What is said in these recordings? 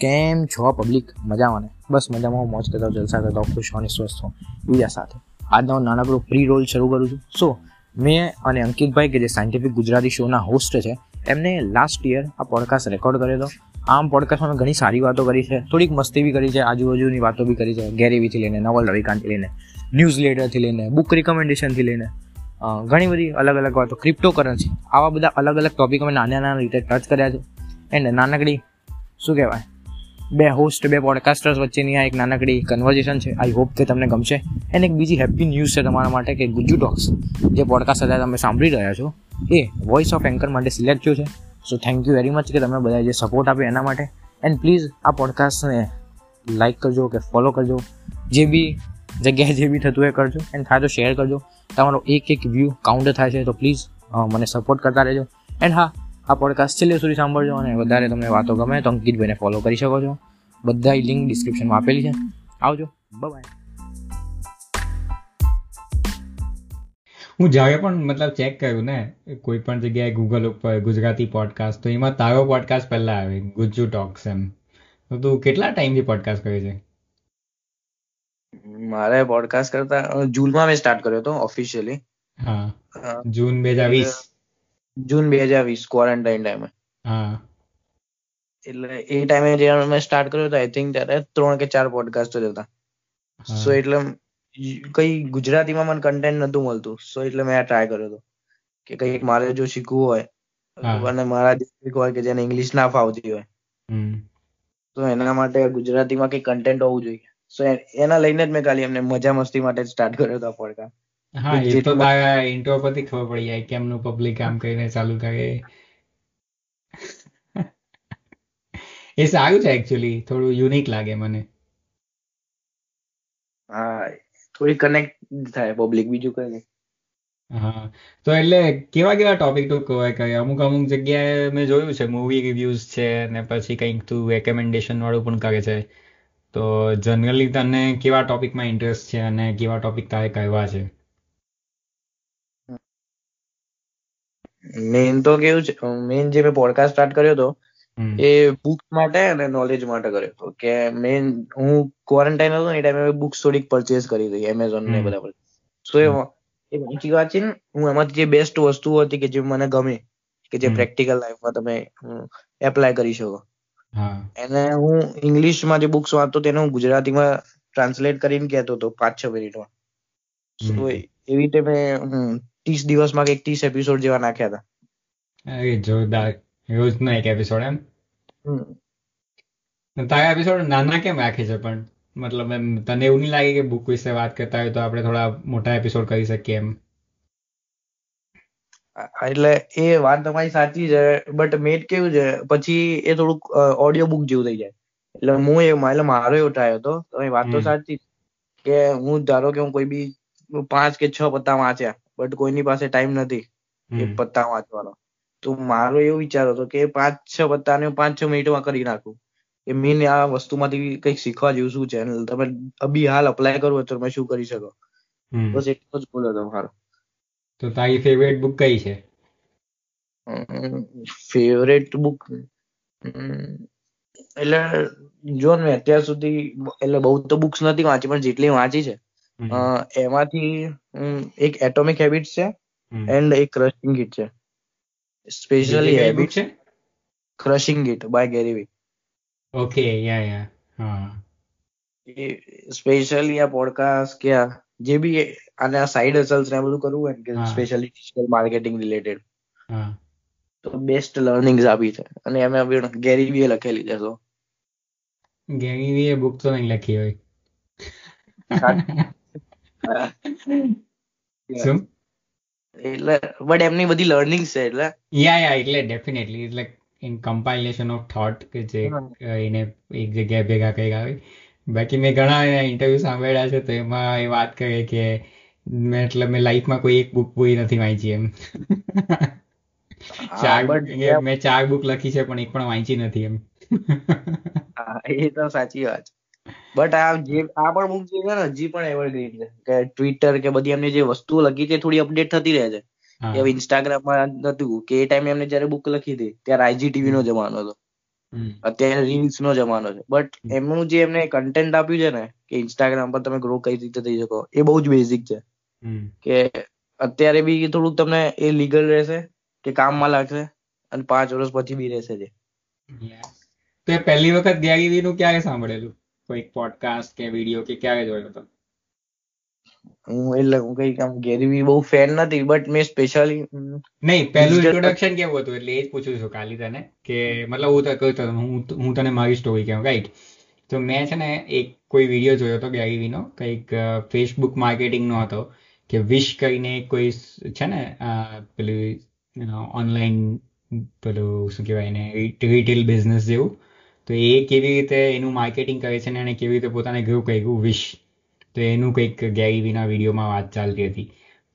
કેમ છો પબ્લિક મજામાં ને? બસ મજામાં મોજ કરતા જલસા કરતા ખુશ અને સ્વસ્થ હો બીજા સાથે. આજનો નાનકડો પ્રી રોલ શરૂ કરું છું. સો મેં અને અંકિતભાઈ, કે જે સાયન્ટિફિક ગુજરાતી શોના હોસ્ટ છે, એમને લાસ્ટ યર આ પોડકાસ્ટ રેકોર્ડ કર્યો હતો. આમ પોડકાસ્ટમાં ઘણી સારી વાતો કરી છે. થોડીક મસ્તી બી કરી છે, આજુબાજુની વાતો બી કરી છે. ગેરેવીથી લઈને, નવલ રવિકાંતથી લઈને ન્યૂઝ લેટરથી લઈને બુક રિકમેન્ડેશનથી લઈને ઘણી બધી અલગ અલગ વાતો. ક્રિપ્ટો કરન્સી આવા બધા અલગ અલગ ટોપિક અમે નાના નાના રીતે ટચ કર્યા છે. એન્ડ નાનકડી, શું કહેવાય? બે હોસ્ટ બે પોડકાસ્ટર્સ વચ્ચેની આ એક નાનકડી કન્વર્ઝેશન છે. આઈ હોપ કે તમને ગમશે. એન્ડ એક બીજી હેપી ન્યૂઝ છે તમારા માટે કે ગુજ્જુ ટોક્સ જે પોડકાસ્ટ અત્યારે તમે સાંભળી રહ્યા છો, એ વોઇસ ઓફ એન્કર માટે સિલેક્ટ થયું છે. So thank you very much કે તમે બધા જે સપોર્ટ આપ્યો એના માટે. એન્ડ પ્લીઝ આ પોડકાસ્ટને લાઇક કરજો કે ફોલો કરજો. જે બી જગ્યાએ જે બી થતું એ કરજો. એન્ડ થાય તો શેર કરજો. તમારો એક એક વ્યૂ કાઉન્ટ થાય છે તો પ્લીઝ મને સપોર્ટ કરતા રહેજો. એન્ડ હા આ પોડકાસ્ટ છેલ્લે સુધી સાંભળજો અને વધારે તમને વાતો ગમે તો અંકિતભાઈને ફોલો કરી શકો છો. બધા લિંક ડિસ્ક્રિપ્શનમાં આપેલી છે. આવજો. બાય હું જ્યારે પણ મતલબ ચેક કર્યું ને કોઈ પણ જગ્યાએ ગૂગલ ઉપર ગુજરાતી પોડકાસ્ટ તો એમાં તારો પોડકાસ્ટ પહેલા આવે ગુજ્જુ ટોક્સ એમ. તો તું કેટલા ટાઈમથી પોડકાસ્ટ કરે છે? મારે પોડકાસ્ટ કરતા જૂનમાં મેં સ્ટાર્ટ કર્યો હતો ઓફિશિયલી હા. જૂન બે હજાર વીસ. જૂન બે હજાર વીસ ક્વોરન્ટાઇન ટાઈમે હા. એટલે એ ટાઈમે જ્યારે મેં સ્ટાર્ટ કર્યો હતો આઈ થિંક ત્યારે ત્રણ કે ચાર પોડકાસ્ટ જ હતા. સો એટલે કઈ ગુજરાતીમાં મને કન્ટેન્ટ નતું મળતું. સો એટલે મેં આ ટ્રાય કર્યો હતો. કે કઈ મારે જો શીખવું હોય અને મારા જે હોય કે જેને ઇંગ્લિશ ના ફાવતી હોય. તો એના માટે ગુજરાતીમાં કઈ કન્ટેન્ટ હોવું જોઈએ. સો એના લઈને જ મેં ખાલી એમને મજા મસ્તી માટે સ્ટાર્ટ કર્યો હતો પોડકાસ્ટ હા એ તો તારા ઇન્ટ્રો પરથી ખબર પડી જાય કેમનું પબ્લિક કામ કરીને ચાલુ કરે. એ સારું છે એકચ્યુઅલી થોડું યુનિક લાગે મને. હા થોડી કનેક્ટ થાય પબ્લિક બીજું કઈ નહીં હા તો એટલે કેવા કેવા ટોપિક તું કહેવાય કરે અમુક અમુક જગ્યાએ મેં જોયું છે મૂવી રિવ્યુઝ છે ને પછી કંઈક તું રેકમેન્ડેશન વાળું પણ કરે છે. તો જનરલી તને કેવા ટોપિકમાં ઇન્ટરેસ્ટ છે અને કેવા ટોપિક તારે કહેવા છે? મેઇન તો કેવું છે મેઇન જે મેં પોડકાસ્ટ સ્ટાર્ટ કર્યો હતો એ બુક માટે અને નોલેજ માટે કર્યો હતો. કે મેઇન હું ક્વોરન્ટાઇન હતો ને એ ટાઈમે બુક્સ થોડીક પરચેસ કરી હતી એમેઝોન ને બધા પર. સો એ વાંચી વાંચીને હું એમાંથી જે બેસ્ટ વસ્તુઓ હતી કે જે મને ગમે કે જે પ્રેક્ટિકલ લાઈફમાં તમે એપ્લાય કરી શકો. એને હું ઇંગ્લિશમાં જે બુક્સ વાંચતો તેને હું ગુજરાતીમાં ટ્રાન્સલેટ કરીને કહેતો હતો પાંચ છ મિનિટમાં સો એવી રીતે મેં ત્રીસ દિવસમાં કંઈક ત્રીસ એપિસોડ જેવા નાખ્યા હતા. જોરદાર રોજનો એક એપિસોડ એમ? તારા એપિસોડ નાના કેમ રાખે છે પણ? મતલબ એમ તને એવું નહીં લાગે કે બુક વિશે વાત કરતા હોય તો આપણે થોડા મોટા એપિસોડ કરી શકીએ એમ? એટલે એ વાત તમારી સાચી છે બટ મેટ કેવું છે પછી એ થોડુંક ઓડિયો બુક જેવું થઈ જાય. એટલે હું એ એટલે મારો એવો ટ્રાય હતો. તમે વાત તો સાચી કે હું ધારો કે હું કોઈ બી પાંચ કે છ પત્તા વાંચ્યા બટ કોઈની પાસે ટાઈમ નથી. એક પત્તા વાંચવાનો. તો મારો એવો વિચાર હતો કે પાંચ છ પત્તાને પાંચ છ મિનિટમાં કરી નાખું. કે મેન આ વસ્તુમાંથી કંઈક શીખવા જેવું શું છે તમે અભી હાલ અપ્લાય કરો તો તમે શું કરી શકો? બસ એટલો જ ગોલ હતો મારો. તો તારી ફેવરેટ બુક કઈ છે? ફેવરેટ બુક એટલે જો ને અત્યાર સુધી એટલે બહુ તો બુક્સ નથી વાંચી પણ જેટલી વાંચી છે એમાંથી એક એટોમિક હેબિટ્સ છે એન્ડ એક ક્રશિંગ ઇટ છે. સ્પેશિયલી હેબિટ છે? Crushing it by Gary Vee okay yeah yeah હા. સ્પેશિયલી આ પોડકાસ્ટ કે જે બી આના સાઈડ હસલ્સ ને બધું કરવું હોય કે સ્પેશિયલી ડિજિટલ માર્કેટિંગ રિલેટેડ તો બેસ્ટ લર્નિંગ્સ આપી છે. અને એમ ગેરી બી લખેલી છે તો ગેરી બુક તો નહીં લખી હોય. શું? એટલે બટ એમની બધી લર્નિંગ છે એટલે. યા યા એટલે ડેફિનેટલી એટલે ઇન કમ્પાઇલેશન ઓફ થોટ કે જે એને એક જગ્યાએ ભેગા કર્યા હોય. બાકી મેં ઘણા ઇન્ટરવ્યુ સાંભળ્યા છે તો એમાં એ વાત કરે કે મેં એટલે મેં લાઈફમાં કોઈ એક બુક પૂરી નથી વાંચી એમ. ચાર મેં ચાર બુક લખી છે પણ એક પણ વાંચી નથી એમ. એ તો સાચી વાત. બટ આ જે આ પણ બુક જે છે ને હજી પણ એવરગ્રીન છે. કે ટ્વિટર કે બધી એમની જે વસ્તુઓ લખી છે થોડી અપડેટ થતી રહે છે. હવે ઇન્સ્ટાગ્રામમાં નતું કે એ ટાઈમે એમને જયારે બુક લખી હતી ત્યારે આઈજીટીવી નો જમાનો હતો. અત્યારે રીલ્સ નો જમાનો છે. બટ એમનું જે એમને કન્ટેન્ટ આપ્યું છે ને કે ઇન્સ્ટાગ્રામ પર તમે ગ્રો કઈ રીતે થઈ શકો એ બહુ જ બેઝિક છે. કે અત્યારે બી થોડુંક તમને એ લીગલ રહેશે કે કામમાં લાગશે અને પાંચ વર્ષ પછી બી રહેશે જે. તો એ પહેલી વખત ગેરીવી નું ક્યારે સાંભળેલું? કોઈ પોડકાસ્ટ કે વીડિયો કે ક્યારે જોયો હતો હું એટલે હું કઈ આમ ગેરી બહુ ફેન નથી બટ મેં સ્પેશિયલી નહીં પહેલું ઇન્ટ્રોડક્શન કેવું હતું? એટલે એ જ પૂછું છું કાલી તને કે મતલબ હું તો કહું તો હું હું તને મારી સ્ટોરી કહું રાઈટ તો મેં છે ને એક કોઈ વીડિયો જોયો હતો ગેરીવીનો કંઈક ફેસબુક માર્કેટિંગનો હતો કે વિશ કરીને કોઈ છે ને પેલું ઓનલાઈન પેલું શું કહેવાય એને રિટેલ બિઝનેસ જેવું તો એ કેવી રીતે એનું માર્કેટિંગ કરે છે ને એને કેવી રીતે પોતાને ગયું કર્યું? વિશ તો એનું કંઈક ગેરીવીના વિડીયોમાં વાત ચાલતી હતી.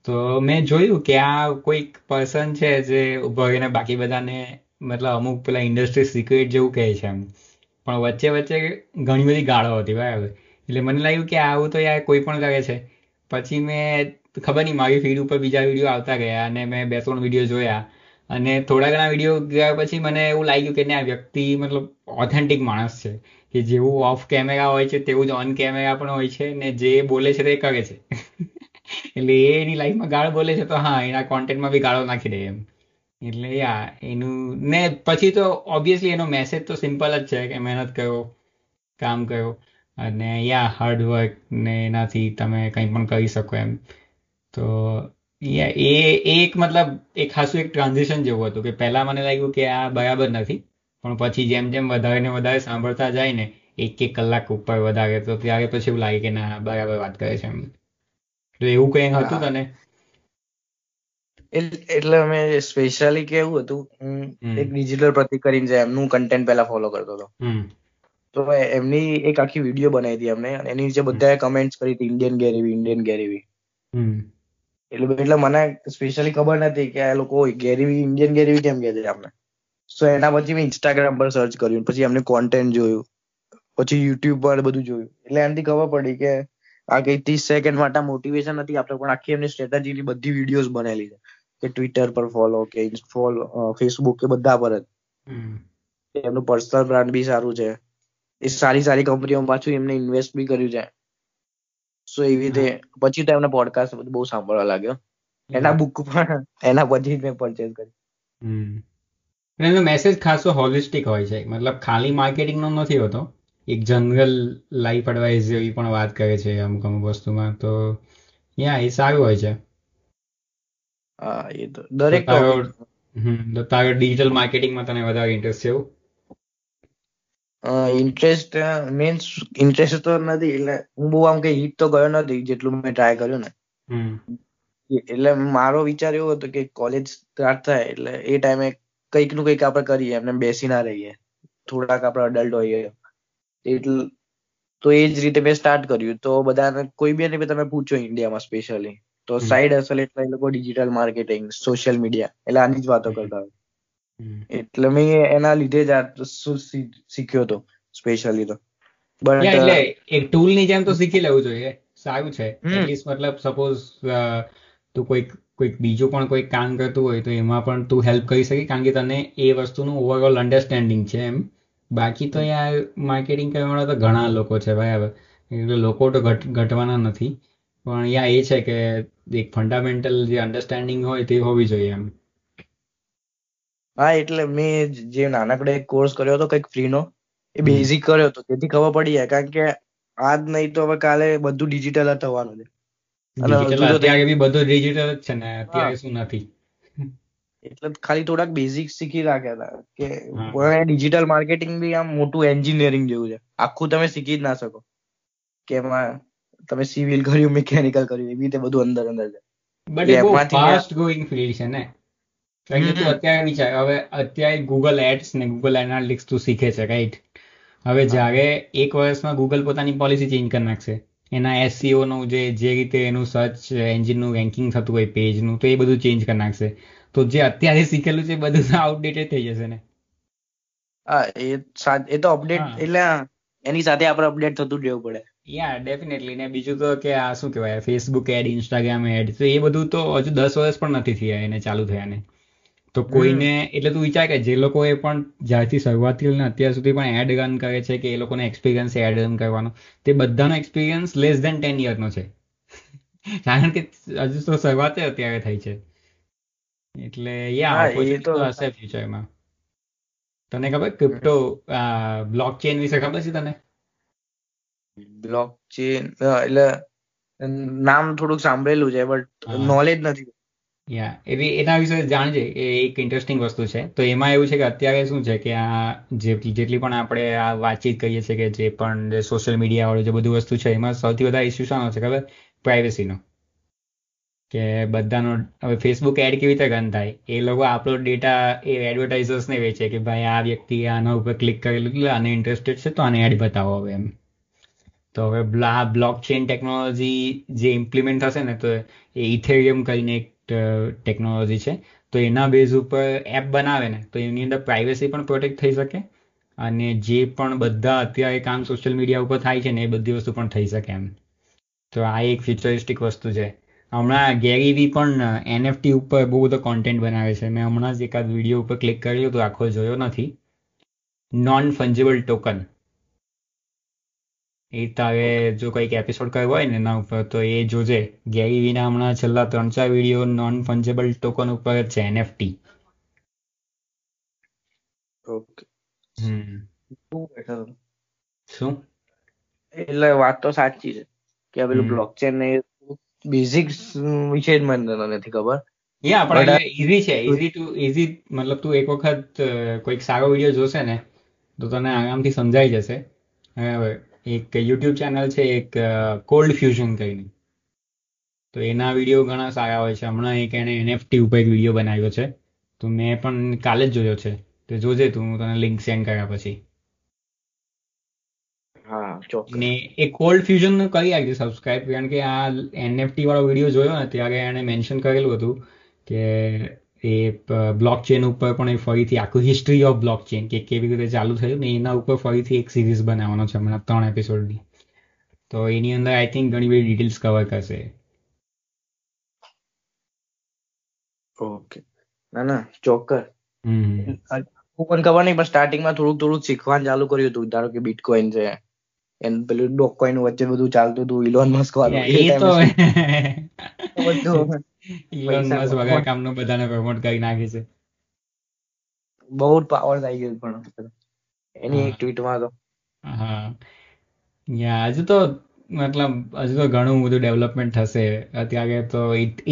તો મેં જોયું કે આ કોઈક પર્સન છે જે ઊભો રહીને બાકી બધાને મતલબ અમુક પેલા ઇન્ડસ્ટ્રી સિક્રેટ જેવું કહે છે એમ. પણ વચ્ચે વચ્ચે ઘણી બધી ગાળો હતી, બરાબર. એટલે મને લાગ્યું કે આવું તો યાર કોઈ પણ કરે છે. પછી મેં ખબર નહીં, મારી ફીડ ઉપર બીજા વીડિયો આવતા ગયા અને મેં બે ત્રણ વીડિયો જોયા. અને થોડા ઘણા વીડિયો ગયા પછી મને એવું લાગ્યું કે ના, આ વ્યક્તિ મતલબ ઓથેન્ટિક માણસ છે. કે જેવું ઓફ કેમેરા હોય છે, તેવું જ ઓન કેમેરા પણ હોય છે ને જે બોલે છે તે કરે છે. એટલે એ એની લાઈફમાં ગાળ બોલે છે તો હા, એના કોન્ટેન્ટમાં બી ગાળો નાખી દે એમ. એટલે યા એનું, ને પછી તો ઓબ્વિયસલી એનો મેસેજ તો સિમ્પલ જ છે કે મહેનત કરો, કામ કરો. અને યા હાર્ડવર્ક ને એનાથી તમે કંઈ પણ કરી શકો એમ. તો એ એ એક મતલબ એક ખાસું એક ટ્રાન્ઝિશન જેવું હતું કે પહેલા મને લાગ્યું કે આ બરાબર નથી. પણ પછી જેમ જેમ વધારે ને વધારે સાંભળતા જાય ને એક એક કલાક ઉપર વધારે તો ત્યારે પછી એવું લાગે કે ના બરાબર વાત કરે છે એમ. તો એવું કંઈ હતું તને? એટલે અમે સ્પેશિયલી કેવું હતું એક ડિજિટલ પ્રતિક કરીને છે એમનું કન્ટેન્ટ પહેલા ફોલો કરતો હતો. તો એમની એક આખી વીડિયો બનાવી હતી અમને એની નીચે બધાએ કમેન્ટ્સ કરી હતી ઇન્ડિયન ગેરીવી ઇન્ડિયન ગેરીવી એટલે એટલે મને સ્પેશિયલી ખબર નથી કે આ લોકો ગેરી ઇન્ડિયન ગેરીવી કેમ કહે છે અમને સો એના પછી મેં ઇન્સ્ટાગ્રામ પર સર્ચ કર્યું પછી એમને કોન્ટેન્ટ જોયું. પછી યુટ્યુબ પર બધું જોયું. એટલે એનાથી ખબર પડી કે આ કઈ ત્રીસ સેકન્ડ માટે મોટિવેશન નથી આપણે પણ આખી એમની સ્ટ્રેટેજીની બધી વિડીયોઝ બનેલી છે. કે ટ્વિટર પર ફોલો કે ફોલો ફેસબુક કે બધા પર જ. એમનું પર્સનલ બ્રાન્ડ બી સારું છે. એ સારી સારી કંપનીઓ પાછું એમને ઇન્વેસ્ટ બી કર્યું છે. સો એવી રીતે પછી તો એમના પોડકાસ્ટ બહુ સાંભળવા લાગ્યો. એના બુક પણ એના પછી જ મેં પરચેઝ કરી હમ. એનો મેસેજ ખાસો હોલિસ્ટિક હોય છે. મતલબ ખાલી માર્કેટિંગનો નથી હોતો. એક જનરલ લાઈફ એડવાઇસ જેવી પણ વાત કરે છે અમુક અમુક વસ્તુમાં. તો યા એ સારું હોય છે. હા એ તો દરેક તો તારો ડિજિટલ માર્કેટિંગમાં તને વધારે ઇન્ટરેસ્ટ છે એવું? ઇન્ટરેસ્ટ મીન્સ ઇન્ટરેસ્ટ તો નથી એટલે હું બહુ આમ કઈ હિટ તો ગયો નથી જેટલું મેં ટ્રાય કર્યું ને. એટલે મારો વિચાર એવો હતો કે કોલેજ સ્ટાર્ટ થાય એટલે એ ટાઈમે કંઈકનું કંઈક આપણે કરીએ એમને બેસી ના રહીએ. થોડાક આપણે અડલ્ટ હોઈએ. એટલે તો એ જ રીતે મેં સ્ટાર્ટ કર્યું. તો બધાને કોઈ બી ને તમે પૂછો ઇન્ડિયામાં સ્પેશિયલી તો. સાઈડ અસલ એટલે એ લોકો ડિજિટલ માર્કેટિંગ સોશિયલ મીડિયા એટલે આની જ વાતો કરતા હોય. એટલે મેં એના લીધે જ આ શીખ્યો હતો સ્પેશિયલી તો. બટ એટલે એક ટૂલની જેમ તો શીખી લેવું જોઈએ સારું છે. એટલીસ્ટ મતલબ સપોઝ તું કોઈક કોઈક બીજું પણ કોઈક કામ કરતું હોય તો એમાં પણ તું હેલ્પ કરી શકી કારણ કે તને એ વસ્તુનું ઓવરઓલ અન્ડરસ્ટેન્ડિંગ છે એમ. બાકી તો યાર માર્કેટિંગ કરવાવાળા તો ઘણા લોકો છે બરાબર એટલે લોકો તો ઘટવાના નથી. પણ યા એ છે કે એક ફંડામેન્ટલ જે અન્ડરસ્ટેન્ડિંગ હોય તે હોવી જોઈએ એમ. હા એટલે મેં જે નાનકડો એક કોર્સ કર્યો હતો કંઈક ફ્રી નો એ બેઝિક કર્યો હતો. તેથી ખબર પડી જાય કારણ કે આજ નહીં તો હવે કાલે બધું ડિજિટલ જ થવાનું છે. અને ડિજિટલ હજુ તો અત્યારે બી બધું ડિજિટલ જ છે ને અત્યારે શું નથી. એટલે ખાલી થોડાક બેઝિક શીખી રાખ્યા હતા કે ડિજિટલ માર્કેટિંગ બી આમ મોટું એન્જિનિયરિંગ જેવું છે. આખું તમે શીખી જ ના શકો કે એમાં તમે સિવિલ કર્યું મિકેનિકલ કર્યું એવી રીતે બધું અંદર અંદર છે. બટ એ બહુ ફાસ્ટ ગોઈંગ ફિલ્ડ છે ને. કારણ કે તું. અત્યારે વિચાર હવે અત્યારે ગૂગલ એડ્સ ને ગૂગલ એનાલિટિક્સ તું શીખે છે રાઈટ હવે જ્યારે એક વર્ષમાં ગૂગલ પોતાની પોલિસી ચેન્જ કરી નાખશે એના એસસીઓ નું જે જે રીતે એનું સર્ચ એન્જિનનું રેન્કિંગ થતું હોય પેજનું તો એ બધું ચેન્જ કરી નાખશે. તો જે અત્યારે શીખેલું છે એ બધું આઉટડેટેડ થઈ જશે ને. હા એ એ તો અપડેટ એટલે એની સાથે આપણે અપડેટ થતું રહેવું પડે. યા ડેફિનેટલી ને બીજું તો કે આ શું કહેવાય ફેસબુક એડ ઇન્સ્ટાગ્રામ એડ તો એ બધું તો હજુ દસ વર્ષ પણ નથી થયા એને ચાલુ થયા ને તો કોઈને એટલે તું વિચાર કે જે લોકો એ પણ જ્યારથી શરૂઆતથી લઈને અત્યાર સુધી પણ એડ રન કરે છે કે એ લોકોને એક્સપિરિયન્સ એડ રન કરવાનો. તે બધાનો એક્સપિરિયન્સ લેસ દેન ટેન યરનો છે. કારણ કે હજુ તો શરૂઆત અત્યારે થઈ છે. એટલે યા તો હશે ફ્યુચરમાં તને ખબર ક્રિપ્ટો બ્લોક ચેન વિશે ખબર છે તને? બ્લોક ચેન એટલે નામ થોડુંક સાંભળેલું છે બટ નોલેજ નથી. યા એવી એના વિશે જાણજે એ એક ઇન્ટરેસ્ટિંગ વસ્તુ છે. તો એમાં એવું છે કે અત્યારે શું છે કે આ જે જેટલી પણ આપણે આ વાતચીત કરીએ છીએ કે જે પણ સોશિયલ મીડિયા વાળું જે બધું વસ્તુ છે, એમાં સૌથી વધારે ઇસ્યુ શાનો છે, ખબર? પ્રાઇવેસીનો કે બધાનો, હવે ફેસબુક એડ કેવી રીતે ગન થાય? એ લોકો આપણો ડેટા એ એડવર્ટાઇઝર્સને વેચે કે ભાઈ આ વ્યક્તિ આના ઉપર ક્લિક કરેલું લીધું આને ઇન્ટરેસ્ટેડ છે તો આને એડ બતાવો હવે એમ. તો હવે બ્લા બ્લોક ચેન ટેકનોલોજી જે ઇમ્પ્લિમેન્ટ થશે ને તો એ ઇથેરિયમ કરીને એક ટેકનોલોજી છે, તો એના બેઝ ઉપર એપ બનાવે ને, તો એની અંદર પ્રાઇવેસી પણ પ્રોટેક્ટ થઈ શકે અને જે પણ બધા અત્યારે કામ સોશિયલ મીડિયા ઉપર થાય છે ને, એ બધી વસ્તુ પણ થઈ શકે એમ. તો આ એક ફ્યુચરિસ્ટિક વસ્તુ છે. હમણાં ગેરી વી પણ એનએફટી ઉપર બહુ બધો કોન્ટેન્ટ બનાવે છે. મેં હમણાં જ એકાદ વીડિયો ઉપર ક્લિક કર્યો તો આખો જોયો નથી. નોન ફંજેબલ ટોકન એ તારે જો કંઈક એપિસોડ કરવો હોય ને એના ઉપર તો એ જોજે. ગેરી વીના હમણાં છેલ્લા ત્રણ ચાર વીડિયો નોન ફંજેબલ ટોકન ઉપર જ છે એનએફટી ઓકે. હમ. શું એટલે વાત તો સાચી છે કે પેલું. બ્લોકચેન ને બેઝિક્સ વિશે જ મને નથી ખબર. યા પણ ઈઝી છે ઈઝી ટુ ઈઝી મતલબ તું એક વખત કોઈક સારો વીડિયો જોશે ને તો તને આરામથી સમજાઈ જશે. હવે એક યુટ્યુબ ચેનલ છે એક કોલ્ડ ફ્યુઝન કરીને તો એના વીડિયો ઘણા સારા હોય છે. હમણાં એક એને એનએફટી ઉપર એક વીડિયો બનાવ્યો છે. તો મેં પણ કાલે જ જોયો છે. તો જોજે તું હું તને લિંક સેન્ડ કર્યા પછી. ને એ કોલ્ડ ફ્યુઝનનું કરી રાખજે સબસ્ક્રાઇબ કારણ કે આ એનએફટી વાળો વીડિયો જોયો ને ત્યારે એને મેન્શન કરેલું હતું કે એ બ્લોક ચેન ઉપર પણ એ ફરીથી આખું હિસ્ટ્રી ઓફ બ્લોક ચેન કે કેવી રીતે ચાલુ થયું ને એના ઉપર ફરીથી એક સિરીઝ બનાવવાનો છે હમણાં ત્રણ એપિસોડની તો એની અંદર આઈ થિંક ઘણી બધી ડિટેલ્સ કવર કરશે. ઓકે ના ના ચોક્કસ. હું પણ ખબર નહીં પણ સ્ટાર્ટિંગમાં થોડુંક થોડુંક શીખવાનું ચાલુ કર્યું હતું. ધારો કે બિટકોઈન છે એન પેલું ડોકકોઇન વચ્ચે બધું ચાલતું હતું ઇલોન મસ્ક વાળું એ તો ઇલોન મસ્ક વગર કામનો બધાને પ્રમોટ કરી નાખે છે. બહુ પાવર થઈ ગયું પણ એની એક ટ્વીટમાં તો. હા. હજુ તો મતલબ હજુ તો ઘણું બધું ડેવલપમેન્ટ થશે. અત્યારે તો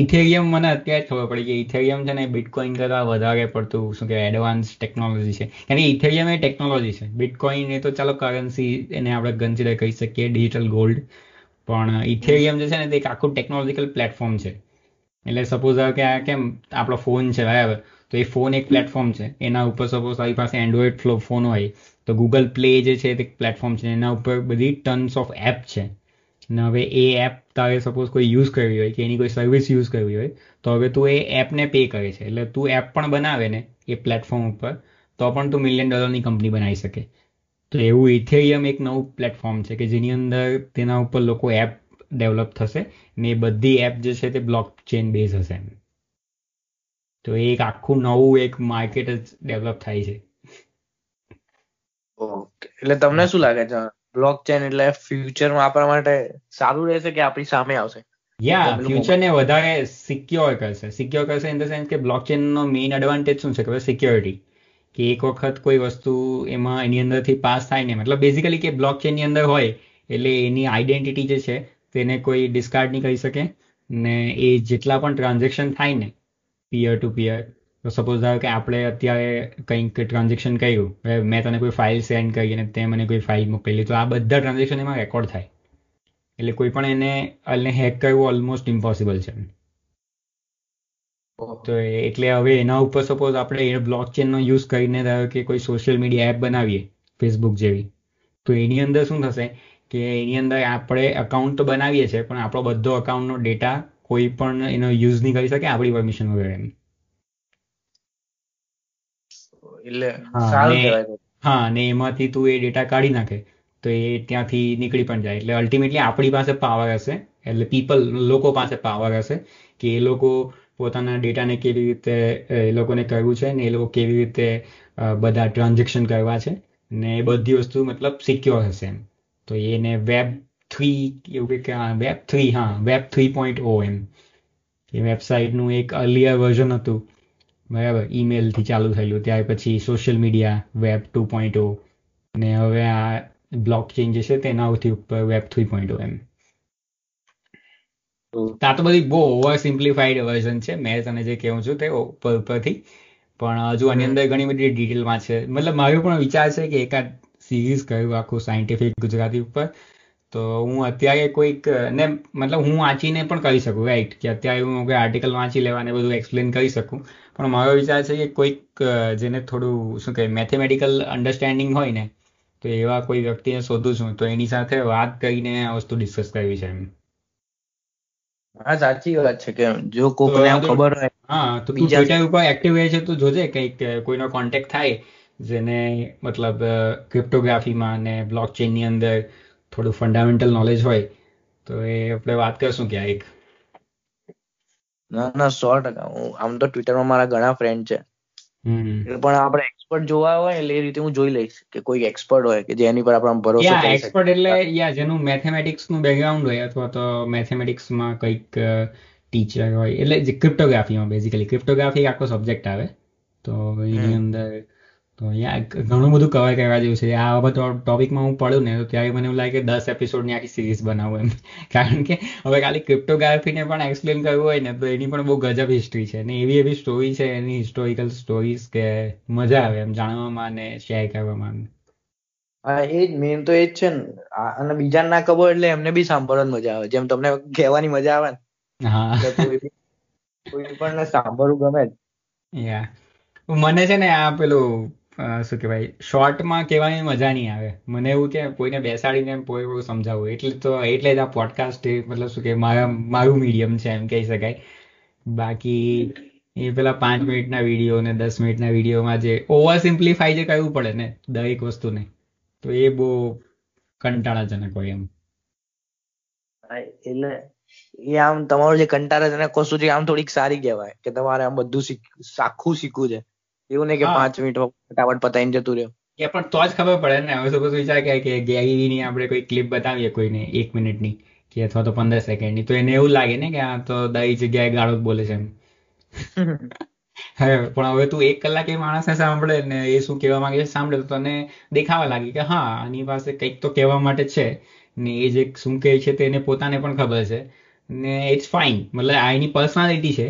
ઇથેરિયમ મને અત્યારે જ ખબર પડી કે ઇથેરિયમ છે ને બિટકોઇન કરતા વધારે પડતું શું કહેવાય એડવાન્સ ટેકનોલોજી છે. કારણ કે ઇથેરિયમ એ ટેકનોલોજી છે. બિટકોઇન એ તો ચાલો કરન્સી એને આપણે કન્સિડર કરી શકીએ ડિજિટલ ગોલ્ડ પણ ઇથેરિયમ જે છે ને તે એક આખું ટેકનોલોજીકલ પ્લેટફોર્મ છે. એટલે સપોઝ કે આ કેમ આપણો ફોન છે, બરાબર? તો એ ફોન એક પ્લેટફોર્મ છે. એના ઉપર સપોઝ તારી પાસે એન્ડ્રોઈડ ફોન હોય, તો ગૂગલ પ્લે જે છે, તે પ્લેટફોર્મ છે. એના ઉપર બધી ટન્સ ઓફ એપ છે. ને હવે એ એપ તારે સપોઝ કોઈ યુઝ કરવી હોય, કે એની કોઈ સર્વિસ યુઝ કરવી હોય, તો હવે તું એ એપને પે કરે છે. એટલે તું એપ પણ બનાવે ને એ પ્લેટફોર્મ ઉપર, તો પણ તું મિલિયન ડોલરની કંપની બનાવી શકે. તો એવું ઇથેરિયમ એક નવું પ્લેટફોર્મ છે, કે જેની અંદર તેના ઉપર લોકો એપ ડેવલપ થશે. ને એ બધી એપ જે છે તે બ્લોક ચેન બેઝ હશે એમ. તો એક આખું નવું એક માર્કેટ જ ડેવલપ થાય છે. ઓકે. એટલે તમને શું લાગે છે? બ્લોક ચેન એટલે ફ્યુચરમાં આપણા માટે સારું રહેશે કે આપણી સામે આવશે? યા ફ્યુચરને વધારે સિક્યોર કરશે. સિક્યોર કરશે ઇન ધ સેન્સ કે બ્લોકચેનનો મેઇન એડવાન્ટેજ શું છે? ખબર સિક્યોરિટી કે એક વખત કોઈ વસ્તુ એમાં એની અંદરથી પાસ થાય ને મતલબ બેઝિકલી કે બ્લોકચેનની અંદર હોય એટલે એની આઈડેન્ટિટી જે છે તેને કોઈ ડિસ્કાર્ડ નહીં કરી શકે. ને એ જેટલા પણ ટ્રાન્ઝેક્શન થાય ને પિયર ટુ પિયર તો સપોઝ ધારો કે આપણે અત્યારે કંઈક ટ્રાન્ઝેક્શન કર્યું મેં તને કોઈ ફાઇલ સેન્ડ કરી અને તે મને કોઈ ફાઇલ મોકલેલી તો આ બધા ટ્રાન્ઝેક્શન એમાં રેકોર્ડ થાય. એટલે કોઈ પણ એને એને હેક કરવું ઓલમોસ્ટ ઇમ્પોસિબલ છે. તો એટલે હવે એના ઉપર સપોઝ આપણે એ બ્લોક ચેનનો યુઝ કરીને ધારો કે કોઈ સોશિયલ મીડિયા એપ બનાવીએ ફેસબુક જેવી, તો એની અંદર શું થશે? કે એની અંદર આપણે અકાઉન્ટ તો બનાવીએ છીએ પણ આપણો બધો અકાઉન્ટનો ડેટા કોઈ પણ એનો યુઝ નહીં કરી શકે આપણી પરમિશન વગર એમ. એટલે હા, ને- એમાંથી તું એ ડેટા કાઢી નાખે તો એ ત્યાંથી નીકળી પણ જાય. એટલે અલ્ટિમેટલી આપણી પાસે પાવર હશે એટલે પીપલ લોકો પાસે પાવર હશે કે એ લોકો પોતાના ડેટાને કેવી રીતે એ લોકોને કરવું છે ને એ લોકો કેવી રીતે બધા ટ્રાન્ઝેક્શન કરવા છે ને એ બધી વસ્તુ મતલબ સિક્યોર હશે એમ. તો એને વેબ થ્રી એવું કે વેબ થ્રી હા વેબ થ્રી પોઈન્ટ ઓ એમ. એ વેબસાઇટનું એક અર્લિયર વર્ઝન હતું. બરાબર ઈમેલથી ચાલુ થયેલું. ત્યાર પછી social media web two point O ને હવે આ બ્લોક ચેન જે છે તેનાથી ઉપર વેબ થ્રી પોઈન્ટ ઓ એમ. આ તો બધી બહુ ઓવર સિમ્પ્લિફાઈડ વર્ઝન છે. મેં તને જે કહું છું તે ઉપર ઉપરથી. પણ હજુ આની અંદર ઘણી બધી ડિટેલમાં છે. મતલબ મારો પણ વિચાર છે કે એકાદ સિરીઝ કર્યું આખું સાયન્ટિફિક ગુજરાતી ઉપર તો હું અત્યારે કોઈક ને મતલબ હું વાંચીને પણ કરી શકું રાઈટ કે અત્યારે હું કોઈ આર્ટિકલ વાંચી લેવાને બધું એક્સપ્લેન કરી શકું. પણ મારો વિચાર છે કે કોઈક જેને થોડું શું કહે મેથેમેટિકલ અન્ડરસ્ટેન્ડિંગ હોય ને તો એવા કોઈ વ્યક્તિને શોધું છું તો એની સાથે વાત કરીને આ વસ્તુ ડિસ્કસ કરવી છે એમ. હા સાચી વાત છે કે જો કોકને ખબર હોય હા તો તું ટ્વિટર ઉપર એક્ટિવ રહે છે તો જોજે કંઈક કોઈનો કોન્ટેક્ટ થાય જેને મતલબ ક્રિપ્ટોગ્રાફીમાં અને બ્લોકચેનની અંદર થોડું ફંડામેન્ટલ નોલેજ હોય તો એ આપણે વાત કરશું ક્યાંક ના ના સો ટકા. હું આમ તો ટ્વિટરમાં મારા ઘણા ફ્રેન્ડ છે. પણ આપણે એક્સપર્ટ જોવા હોય એટલે એ રીતે હું જોઈ લઈશ કે કોઈ એક્સપર્ટ હોય કે જેની પર આપણે ભરોસો કરી શકીએ. એક્સપર્ટ એટલે યા જેનું મેથેમેટિક્સનું બેકગ્રાઉન્ડ હોય અથવા તો મેથેમેટિક્સમાં કંઈક ટીચર હોય. એટલે જે ક્રિપ્ટોગ્રાફીમાં બેઝિકલી ક્રિપ્ટોગ્રાફી આખો સબ્જેક્ટ આવે. તો એની અંદર તો અહીંયા ઘણું બધું કવર કરવા જેવું છે. આ બધો ટોપિકમાં હું પડું ને તો ત્યારે મને એવું લાગે કે દસ એપિસોડની આખી સિરીઝ બનાવું એમ. કારણ કે હવે ખાલી ક્રિપ્ટોગ્રાફીને પણ એક્સપ્લેન કરવું હોય ને તો એની પણ બહુ ગજબ હિસ્ટ્રી છે. ને એવી એવી સ્ટોરી છે એની હિસ્ટોરિકલ સ્ટોરીઝ કે મજા આવે એમ જાણવામાં અને શેર કરવામાં. એ જ મેન તો એ જ છે ને. અને બીજાને ના ખબર એટલે એમને બી સાંભળવાની મજા આવે. જેમ તમને કહેવાની મજા આવે ને. હા. કોઈ પણ સાંભળવું ગમે યા. મને છે ને આ પેલું શું કહેવાય શોર્ટમાં કહેવાની મજા નહીં આવે. મને એવું કે કોઈને બેસાડીને કોઈ સમજાવવું. એટલે તો, એટલે જ આ પોડકાસ્ટ મતલબ શું કે મારા, મારું મીડિયમ છે એમ કહી શકાય. બાકી એ પેલા પાંચ મિનિટના વીડિયો ને દસ મિનિટના વિડીયોમાં જે ઓવર સિમ્પ્લિફાઈ જે કરવું પડે ને દરેક વસ્તુને, તો એ બહુ કંટાળાજનક હોય એમ. એટલે એ આમ તમારું જે કંટાળાજનક વસ્તુ છે આમ થોડીક સારી કહેવાય કે તમારે આમ બધું આખું શીખવું છે. એવું નહીં કે પાંચ મિનિટ ફટાફટ પતાવીને જતું રહ્યો. એ પણ તો જ ખબર પડે ને. હવે સપોઝ વિચાર કે કે ગેરીની આપણે કોઈ ક્લિપ બતાવીએ કોઈને એક મિનિટની કે અથવા તો પંદર સેકન્ડની તો એને એવું લાગે ને કે આ તો દઈ જગ્યાએ ગાળો બોલે છે એમ. હવે પણ હવે તું એક કલાક એ માણસને સાંભળે ને એ શું કહેવા માંગે છે સાંભળે તો તને દેખાવા લાગે કે હા આની પાસે કંઈક તો કહેવા માટે છે. ને એ જે શું કહે છે તેને પોતાને પણ ખબર છે. ને ઇટ્સ ફાઇન મતલબ આ એની પર્સનાલિટી છે.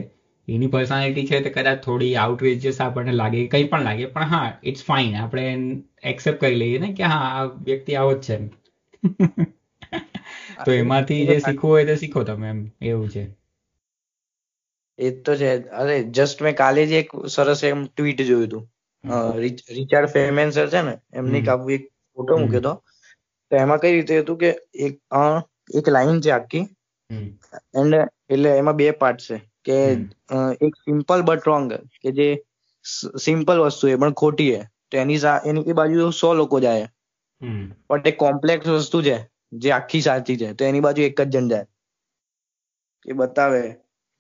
એની પર્સનાલિટી છે તો કદાચ થોડી આઉટરેજિયસ આપણને લાગે કંઈ પણ લાગે પણ હા ઇટ્સ ફાઇન આપણે એક્સેપ્ટ કરી લઈએ ને કે હા આ વ્યક્તિ આવો જ છે તો એમાંથી જે શીખવું હોય તે શીખો તમે એમ એવું છે. એ તો છે. અરે જસ્ટ મેં કાલે જ એક સરસ એમ ટ્વીટ જોયું હતું. રિચાર્ડ ફેમેન્સર છે ને એમની કાબુ એક ફોટો મૂક્યો હતો. તો એમાં કઈ રીતે હતું કે એક એક લાઈન છે આખી. એન્ડ એટલે એમાં બે પાર્ટ છે. કે એક સિમ્પલ બટ રોંગ કે જે સિમ્પલ વસ્તુ એ પણ ખોટી છે તો એની એની એ બાજુ સો લોકો જાય. પણ એક કોમ્પ્લેક્સ વસ્તુ છે જે આખી સાચી છે તો એની બાજુ એક જ જણ જાય. એ બતાવે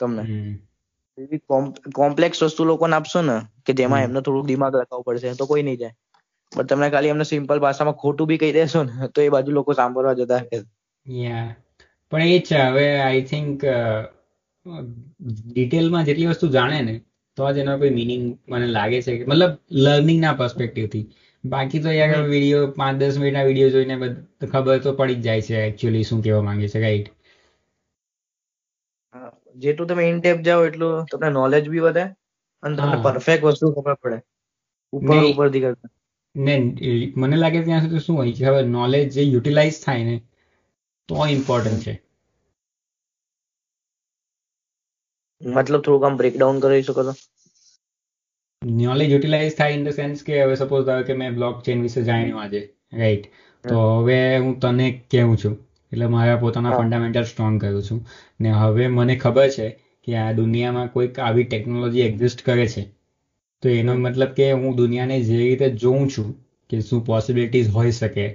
તમને. એવી કોમ્પ્લેક્સ વસ્તુ લોકોને આપશો ને કે જેમાં એમને થોડું દિમાગ લગાવવું પડશે તો કોઈ નહીં જાય. પણ તમને ખાલી એમને સિમ્પલ ભાષામાં ખોટું બી કહી દેશો ને તો એ બાજુ લોકો સાંભળવા જતા પણ એ છે હવે આઈ થિંક ડિટેલમાં જેટલી વસ્તુ જાણે ને તો જ એનો કોઈ મિનિંગ મને લાગે છે કે મતલબ લર્નિંગના પર્સપેક્ટિવથી બાકી તો યાર વીડિયો પાંચ દસ મિનિટના વીડિયો જોઈને ખબર તો પડી જ જાય છે એકચ્યુઅલી શું કહેવા માંગે છે રાઈટ જેટલું તમે ઇન ડેપ જાઓ એટલું તમને નોલેજ બી વધે અને તમને પરફેક્ટ વસ્તુ ખબર પડે. ઉપર ઉપરથી કરતા. ને મને લાગે ત્યાં સુધી શું હોય કે હવે નોલેજ જે યુટિલાઇઝ થાય ને તો ઇમ્પોર્ટન્ટ છે. મતલબ થોડુંક આમ બ્રેકડાઉન કરી શકો તો નોલેજ યુટિલાઇઝ થાય ઇન ધ સેન્સ કે હવે સપોઝ ધારો કે મેં બ્લોક ચેન વિશે જાણ્યું આજે રાઈટ તો હવે હું તને કેવું છું એટલે મારા પોતાના ફંડામેન્ટલ સ્ટ્રોંગ કરું છું. ને હવે મને ખબર છે કે આ દુનિયામાં કોઈક આવી ટેકનોલોજી એક્ઝિસ્ટ કરે છે. તો એનો મતલબ કે હું દુનિયાને જે રીતે જોઉં છું કે શું પોસિબિલિટીઝ હોઈ શકે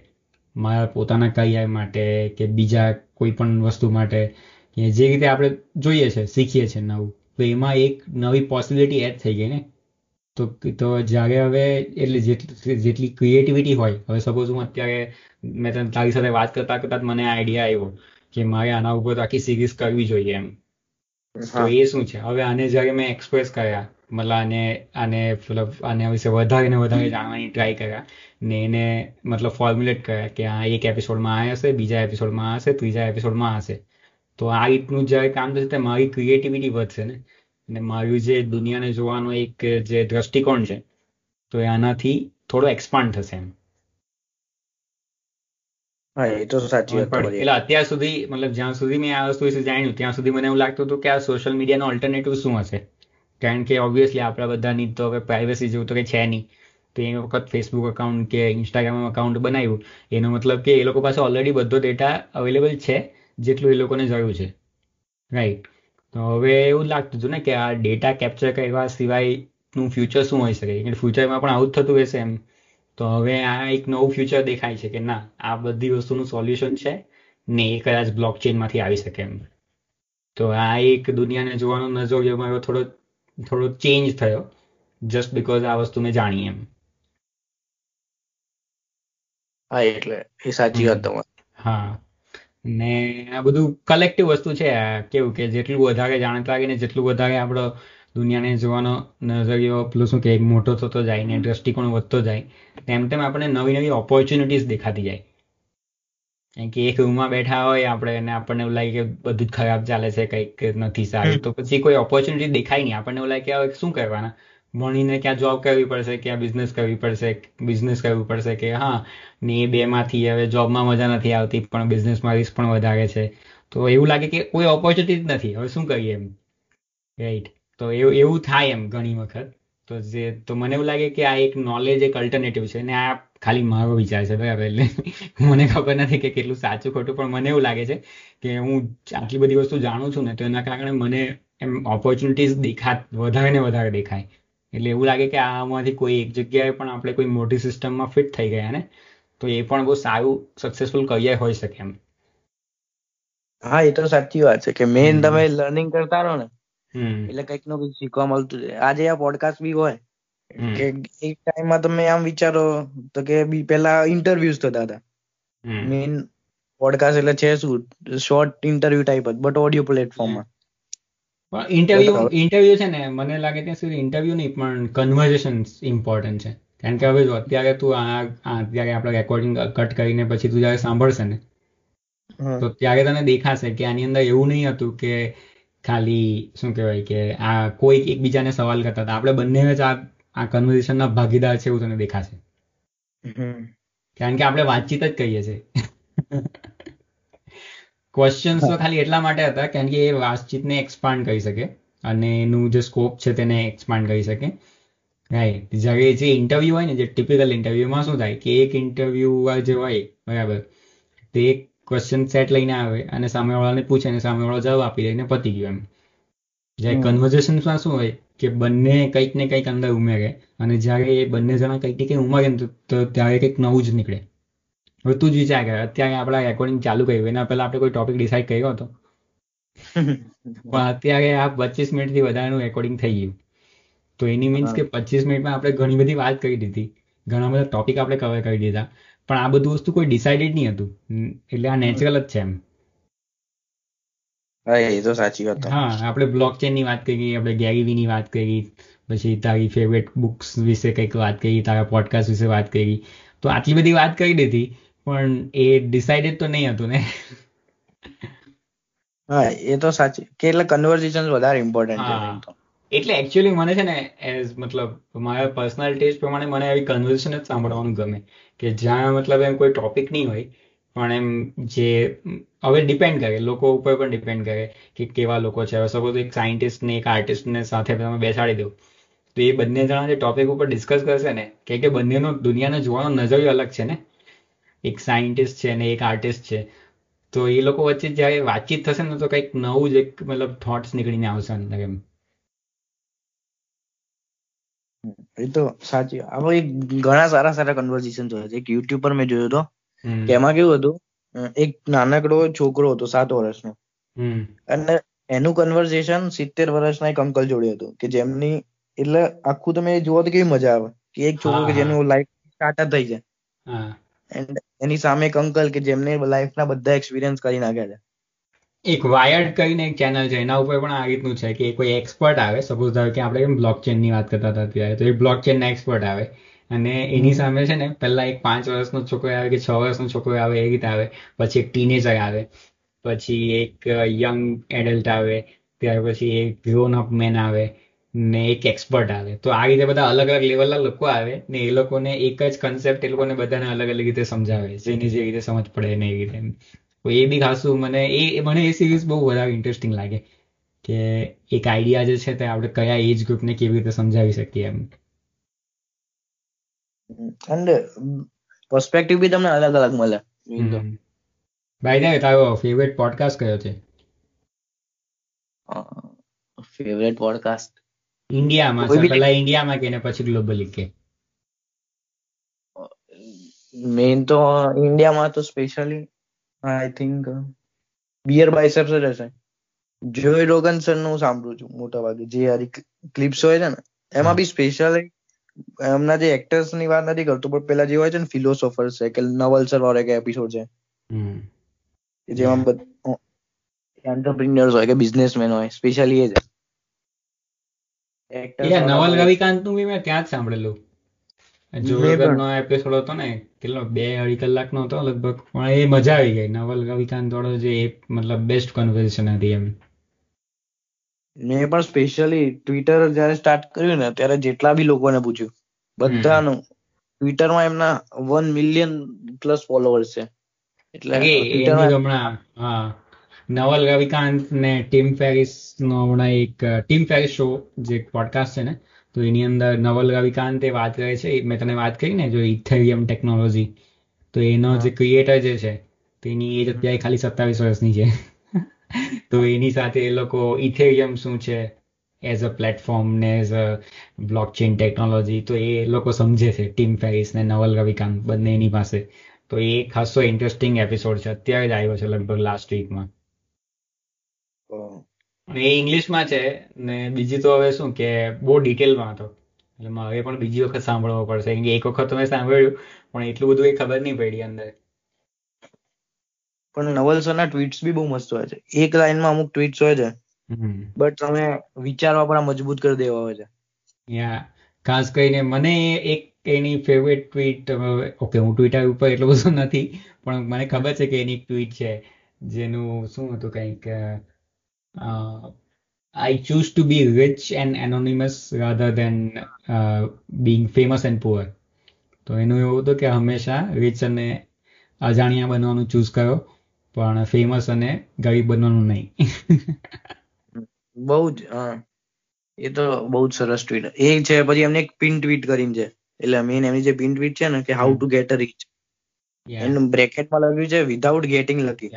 મારા પોતાના કરિયર માટે કે બીજા કોઈ પણ વસ્તુ માટે જે રીતે આપણે જોઈએ છે શીખીએ છીએ નવું તો એમાં એક નવી પોસિબિલિટી એડ થઈ ગઈ ને. તો તો જ્યારે હવે એટલે જેટલી જેટલી ક્રિએટિવિટી હોય હવે સપોઝ હું અત્યારે મેં તને તારી સાથે વાત કરતા કરતા મને આઈડિયા આવ્યો કે મારે આના ઉપર તો આખી સિરીઝ કરવી જોઈએ એમ. તો એ શું છે? હવે આને જ્યારે મેં એક્સપ્રેસ કર્યા મતલબ આને આને મતલબ આને વિશે વધારે ને વધારે જાણવાની ટ્રાય કર્યા ને એને મતલબ ફોર્મ્યુલેટ કર્યા કે આ એક એપિસોડમાં આ હશે બીજા એપિસોડમાં આ હશે ત્રીજા એપિસોડમાં આ હશે. તો આ રીતનું જ્યારે કામ થશે ત્યારે મારી ક્રિએટિવિટી વધશે ને. અને મારું જે દુનિયાને જોવાનો એક જે દ્રષ્ટિકોણ છે તો આનાથી થોડો એક્સપાન્ડ થશે એમ. હા એ તો સાચી વાત એટલે અત્યાર સુધી મતલબ જ્યાં સુધી મેં આ વસ્તુ વિશે જાણ્યું ત્યાં સુધી મને એવું લાગતું હતું કે આ સોશિયલ મીડિયાનો ઓલ્ટરનેટિવ શું હશે? કારણ કે ઓબ્વિયસલી આપણા બધાની તો હવે પ્રાઇવસી જેવું તો કંઈ છે નહીં. તો એ વખત ફેસબુક અકાઉન્ટ કે ઇન્સ્ટાગ્રામ અકાઉન્ટ બનાવ્યું એનો મતલબ કે એ લોકો પાસે ઓલરેડી બધો ડેટા અવેલેબલ છે. જેટલું એ લોકોને જોયું છે. રાઈટ તો હવે એવું લાગતું હતું ને કે આ ડેટા કેપ્ચર કરવા સિવાયનું ફ્યુચર શું હોઈ શકે? કે ફ્યુચરમાં પણ આવું જ થતું હશે એમ. તો હવે આ એક નવું ફ્યુચર દેખાય છે કે ના આ બધી વસ્તુનું સોલ્યુશન છે ને એ કદાચ બ્લોક ચેનમાંથી આવી શકે એમ. તો આ એક દુનિયાને જોવાનો નજરિયો મારો થોડો થોડો ચેન્જ થયો જસ્ટ બીકોઝ આ વસ્તુ મેં જાણી એમ. હા એટલે એ સાચી વાત તમારી. હા. ને આ બધું કલેક્ટિવ વસ્તુ છે કેવું કે જેટલું વધારે જાણતા લાગે ને જેટલું વધારે આપણો દુનિયાને જોવાનો નજરિયો પેલું શું કે મોટો થતો જાય ને દ્રષ્ટિકોણ વધતો જાય તેમ તેમ આપણે નવી નવી ઓપોર્ચ્યુનિટીઝ દેખાતી જાય. કારણ કે એક રૂમમાં બેઠા હોય આપણે અને આપણને એવું લાગે કે બધું જ ખરાબ ચાલે છે કંઈક નથી સારું તો પછી કોઈ ઓપોર્ચ્યુનિટી દેખાય નહીં. આપણને એવું લાગે કે શું કરવાના? ભણીને ક્યાં જોબ કરવી પડશે, ક્યાં બિઝનેસ કરવી પડશે બિઝનેસ કરવું પડશે કે હા, ને એ બેમાંથી હવે જોબમાં મજા નથી આવતી, પણ બિઝનેસમાં રિસ્ક પણ વધારે છે. તો એવું લાગે કે કોઈ ઓપોર્ચ્યુનિટી જ નથી. હવે શું કરીએ એમ? રાઈટ તો એવું એવું થાય એમ ઘણી વખત. તો જે, તો મને એવું લાગે કે આ એક નોલેજ એક અલ્ટરનેટિવ છે ને આ ખાલી મારો વિચાર છે, બરાબર? એટલે મને ખબર નથી કે કેટલું સાચું ખોટું, પણ મને એવું લાગે છે કે હું આટલી બધી વસ્તુ જાણું છું ને, તો એના કારણે મને એમ ઓપોર્ચ્યુનિટીઝ દેખા, વધારે ને વધારે દેખાય. એટલે એવું લાગે કે આમાંથી કોઈ એક જગ્યાએ પણ આપણે કોઈ મોટી સિસ્ટમમાં ફિટ થઈ ગયા ને તો એ પણ બહુ સારું સક્સેસફુલ કરિયર હોઈ શકે એમ. હા એ તો સાચી વાત છે કે મેઇન તમે લર્નિંગ કરતા રહો ને એટલે કંઈકનું કંઈક શીખવા મળતું છે આજે આ પોડકાસ્ટ બી હોય કે એક ટાઈમમાં તમે આમ વિચારો તો કે બી પેલા ઇન્ટરવ્યુઝ થતા હતા. મેઇન પોડકાસ્ટ એટલે છે શું? શોર્ટ ઇન્ટરવ્યુ ટાઈપ જ બટ ઓડિયો પ્લેટફોર્મમાં ઇન્ટરવ્યુ ઇન્ટરવ્યુ છે ને મને લાગે ત્યાં સુધી ઇન્ટરવ્યુ નહીં પણ કન્વર્ઝેશન ઇમ્પોર્ટન્ટ છે. કારણ કે હવે જો અત્યારે તું આ અત્યારે આપણે રેકોર્ડિંગ કટ કરીને પછી તું જયારે સાંભળશે ને તો ત્યારે તને દેખાશે કે આની અંદર એવું નહીં હતું કે ખાલી શું કહેવાય કે આ કોઈ એકબીજાને સવાલ કરતા હતા. આપણે બંને જ આ આ કન્વર્ઝેશનના ભાગીદાર છે એવું તને દેખાશે. કારણ કે આપણે વાતચીત જ કહીએ છીએ. ક્વેશ્ચન્સ તો ખાલી એટલા માટે હતા કારણ કે એ વાતચીતને એક્સપાન્ડ કરી શકે અને એનું જે સ્કોપ છે તેને એક્સપાન્ડ કરી શકે. રાઈટ જ્યારે જે ઇન્ટરવ્યુ હોય ને જે ટિપિકલ ઇન્ટરવ્યુમાં શું થાય કે એક ઇન્ટરવ્યુ જે હોય બરાબર તે એક ક્વેશ્ચન સેટ લઈને આવે અને સામેવાળાને પૂછે અને સામેવાળો જવાબ આપી દે ને પતી ગયો એમ. જ્યારે કન્વર્ઝેશનમાં શું હોય કે બંને કંઈક ને કંઈક અંદર ઉમેરે અને જ્યારે એ બંને જણા કંઈક ને કંઈક ઉમેરે તો ત્યારે કંઈક નવું જ નીકળે. હવે તું જ વિચાર કર અત્યારે આપણે રેકોર્ડિંગ ચાલુ કર્યું. એના પહેલા આપણે કોઈ ટોપિક ડિસાઇડ કર્યો હતો? પણ અત્યારે આ પચીસ મિનિટથી વધારેનું રેકોર્ડિંગ થઈ ગયું. તો એની મીન્સ કે પચીસ મિનિટમાં આપણે ઘણી બધી વાત કરી દીધી. ઘણા બધા ટોપિક આપણે કવર કરી દીધા. પણ આ બધું વસ્તુ કોઈ ડિસાઇડેડ નહીં હતું. એટલે આ નેચરલ જ છે એમ. એ તો સાચી વાત હા આપણે બ્લોક ચેનની વાત કરી આપણે ગેરીવી ની વાત કરી પછી તારી ફેવરેટ બુક્સ વિશે કંઈક વાત કરી તારા પોડકાસ્ટ વિશે વાત કરી. તો આટલી બધી વાત કરી દીધી. પણ એ ડિસાઇડેડ તો નહીં હતું ને? હા એ તો સાચી. કે એટલે કન્વર્ઝેશન વધારે ઇમ્પોર્ટન્ટ છે એટલે એકચ્યુઅલી મને છે ને એઝ મતલબ મારા પર્સનલ ટેસ્ટ પ્રમાણે મને આવી કન્વર્ઝેશન જ સાંભળવાનું ગમે. કે જ્યાં મતલબ એમ કોઈ ટોપિક નહીં હોય પણ એમ જે હવે ડિપેન્ડ કરે લોકો ઉપર પણ ડિપેન્ડ કરે કે કેવા લોકો છે. હવે સપોઝ એક સાયન્ટિસ્ટ ને એક આર્ટિસ્ટને સાથે તમે બેસાડી દો તો એ બંને જણા જે ટોપિક ઉપર ડિસ્કસ કરશે ને? કે કે બંનેનો દુનિયાને જોવાનો નજરિયો અલગ છે ને? એક સાયન્ટિસ્ટ છે અને એક આર્ટિસ્ટ છે. તો એ લોકો વચ્ચે જ્યારે વાતચીત થશે ને તો કંઈક નવું જ એક મતલબ થોટ્સ નીકળીને આવશે અંદર એમ. એ તો સાચી હવે ઘણા સારા સારા કન્વર્ઝેશન જોયા છે. એક યુટ્યુબ પર મેં જોયો હતો. કે એમાં કેવું હતું? એક નાનકડો છોકરો હતો સાત વર્ષનો. અને એનું કન્વર્ઝેશન સિત્તેર વર્ષના એક અંકલ જોડે હતું. કે જેમની એટલે આખું તમે જોવો તો કેવી મજા આવે. કે એક છોકરો કે જેનું લાઈફ સ્ટાર્ટ થઈ જાય. એન્ડ એની સામે એક અંકલ કે જેમને લાઈફના બધા એક્સપિરિયન્સ કરી નાખ્યા છે. એક વાયર્ડ કરીને એક ચેનલ છે, એના ઉપર પણ આ રીતનું છે કે કોઈ એક્સપર્ટ આવે સપોઝ ધારો કે આપણે બ્લોકચેનની વાત કરતા હતા ત્યારે, તો એ બ્લોકચેન ના એક્સપર્ટ આવે. અને એની સામે છે ને, પહેલા એક પાંચ વર્ષનો છોકરો આવે કે છ વર્ષનો છોકરો આવે, એ રીતે આવે. પછી એક ટીનેજર આવે, પછી એક યંગ એડલ્ટ આવે, ત્યાર પછી એક ગ્રોન અપ મેન આવે ને એક એક્સપર્ટ આવે. તો આ રીતે બધા અલગ અલગ લેવલના લોકો આવે ને એ લોકોને એક જ કન્સેપ્ટ એ લોકોને બધાને અલગ અલગ રીતે સમજાવે. જેને જે રીતે સમજ પડે ને એ રીતે. તો એ બી ખાસું મને એ મને એ સિરીઝ બહુ વધારે ઇન્ટરેસ્ટિંગ લાગે કે એક આઈડિયા જે છે તે આપણે કયા એજ ગ્રુપને કેવી રીતે સમજાવી શકીએ એમ. અને પર્સપેક્ટિવ બી તમને અલગ અલગ મળે બાય ધ તારો ફેવરેટ પોડકાસ્ટ કયો છે? ફેવરેટ પોડકાસ્ટ ઇન્ડિયામાં છે પહેલા ઇન્ડિયામાં કે પછી ગ્લોબલી કે. મેઇન તો ઇન્ડિયામાં તો specially I think Beer Biceps જ હશે. જોય રોગન સરનું સાંભળું છું મોટા ભાગે. જે હારી ક્લિપ્સ હોય છે ને એમાં બી સ્પેશિયલી એમના જે એક્ટર્સની વાત નથી કરતો પણ પેલા જે હોય છે ને ફિલોસોફર છે કે નવલ સર વાળો એક એપિસોડ છે. જેમાં એન્ટરપ્રિન્યોર્સ હોય કે બિઝનેસમેન હોય સ્પેશિયલી એ Actors એ નવલ રવિકાંતનું બી મેં ત્યાં જ સાંભળેલું. મેં નો એપિસોડ હતો ને કેટલો બે અઢી કલાક નો હતો લગભગ. પણ એ મજા આવી ગઈ નવલ રવિકાંત વાળો જે મતલબ બેસ્ટ કન્વર્ઝેશન હતી એમ. મેં પણ સ્પેશિયલી ટ્વિટર જ્યારે સ્ટાર્ટ કર્યું ને ત્યારે જેટલા બી લોકોને પૂછ્યું બધાનું ટ્વિટરમાં એમના વન મિલિયન પ્લસ ફોલોવર્સ છે. એટલે હમણાં હા. નવલ રવિકાંત ને ટીમ ફેરિસ નો હમણાં એક ટીમ ફેરિસ શો જે પોડકાસ્ટ છે ને તો એની અંદર નવલ રવિકાંત એ વાત કરે છે. મેં તને વાત કરી ને જો ઇથેરિયમ ટેકનોલોજી તો એનો જે ક્રિએટર જે છે તેની એજ અત્યારે ખાલી સત્તાવીસ વર્ષની છે. તો એની સાથે એ લોકો ઇથેરિયમ શું છે એઝ અ પ્લેટફોર્મ ને એઝ અ બ્લોકચેન ટેકનોલોજી તો એ લોકો સમજે છે ટીમ ફેરિસ ને નવલ રવિકાંત બંને એની પાસે. તો એ ખાસો ઇન્ટરેસ્ટિંગ એપિસોડ છે. અત્યારે જ આવ્યો છે લગભગ લાસ્ટ વીકમાં અને એ ઇંગ્લિશમાં છે ને બીજી તો હવે શું કે બહુ ડિટેલમાં હતો. એટલે મારે પણ બીજી વખત સાંભળવો પડશે. કેમ કે એક વખત તો મેં સાંભળ્યું પણ એટલું બધું એ ખબર નહીં પડી અંદર. પણ નવલસરના ટ્વીટ્સ બી બહુ મસ્ત હોય છે. એક લાઈનમાં અમુક ટ્વીટ્સ હોય છે બટ તમે વિચારવા પણ મજબૂત કરી દેવા હોય છે. યા ખાસ કરીને મને એક એની ફેવરેટ ટ્વીટ ઓકે હું ટ્વિટર ઉપર એટલું બધું નથી પણ મને ખબર છે કે એની ટ્વીટ છે જેનું શું હતું કંઈક I to to be and and rather than uh, being famous and poor. તો એનું એવું હતું કે હંમેશા રિચ અને અજાણ્યા બનવાનું ચૂઝ કરો પણ ફેમસ અને ગરીબ બનવાનું નહીં. બહુ જ એ તો બહુ જ સરસ ટ્વીટ એ છે પછી એમને એક પિન ટ્વીટ કરીને છે. એટલે મેઇન એમની જે પિન ટ્વીટ છે ને કે how to get a rich એનું બ્રેકેટમાં લખ્યું છે વિધાઉટ ગેટિંગ લખી.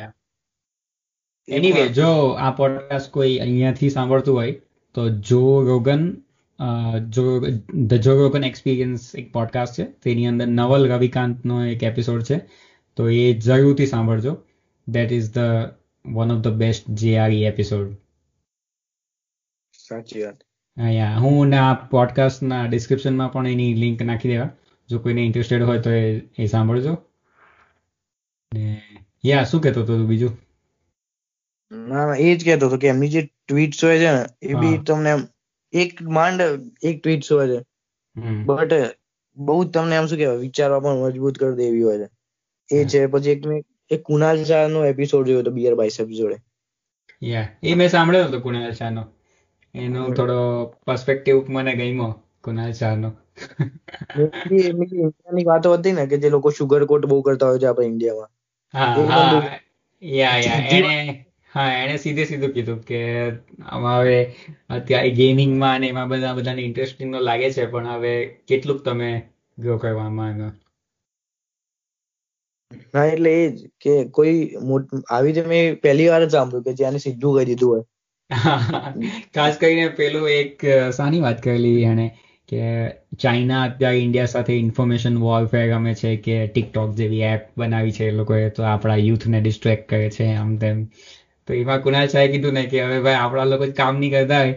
એનીવે જો આ પોડકાસ્ટ કોઈ અહીંયાથી સાંભળતું હોય તો જો રોગન જો ધ જો રોગન એક્સપિરિયન્સ એક પોડકાસ્ટ છે. તેની અંદર નવલ રવિકાંતનો એક એપિસોડ છે. તો એ જરૂરથી સાંભળજો. That is the one of the best JRE episode સાચી વાત. અહીંયા હું ને આ પોડકાસ્ટના ડિસ્ક્રિપ્શનમાં પણ એની લિંક નાખી દેવા. જો કોઈને ઇન્ટરેસ્ટેડ હોય તો એ સાંભળજો. ને યા શું કહેતો હતો તું બીજું? ના ના એ જ કહેતો હતો કે એમની જે ટ્વીટ હોય છે ને એ બી તમને એક માંડ એક ટ્વીટ હોય છે. બટ બહુ તમને એમ શું કહેવાય વિચારવા પણ મજબૂત કરી દે એવી હોય છે. એ છે પછી એક મેં એક કુનાલ શાહ નો એપિસોડ જોયો હતો બિયર બાયસેપ જોડે. યા એ મેં સાંભળ્યો હતો કુનાલ શાહ નો એનો થોડો પર્સપેક્ટિવ મને ગમ્યો કુનાલ શાહ નો ઇન્ડિયાની વાતો હતી ને કે જે લોકો શુગર કોટ બહુ કરતા હોય છે આપણે ઇન્ડિયામાં. હા યા યા એણે હા એણે સીધે સીધું કીધું કે આમાં હવે અત્યારે ગેમિંગમાં અને એમાં બધા બધાને ઇન્ટરેસ્ટિંગ તો લાગે છે પણ હવે કેટલુંક તમે ગ્રો કરવામાં એમાં હા એટલે એ જ કે કોઈ આવી રીતે મેં પહેલી વાર જ સાંભળ્યું કે જેને સીધું કરી દીધું હોય. ખાસ કરીને પેલું એક સાની વાત કરેલી એણે કે ચાઇના અત્યારે ઇન્ડિયા સાથે ઇન્ફોર્મેશન વોરફેર રમે છે કે ટિકટોક જેવી એપ બનાવી છે એ લોકોએ તો આપણા યુથને ડિસ્ટ્રેક્ટ કરે છે આમ તેમ. તો એમાં કુણાલ શાહે કીધું ને કે હવે ભાઈ આપણા લોકો જ કામ નહીં કરતા હોય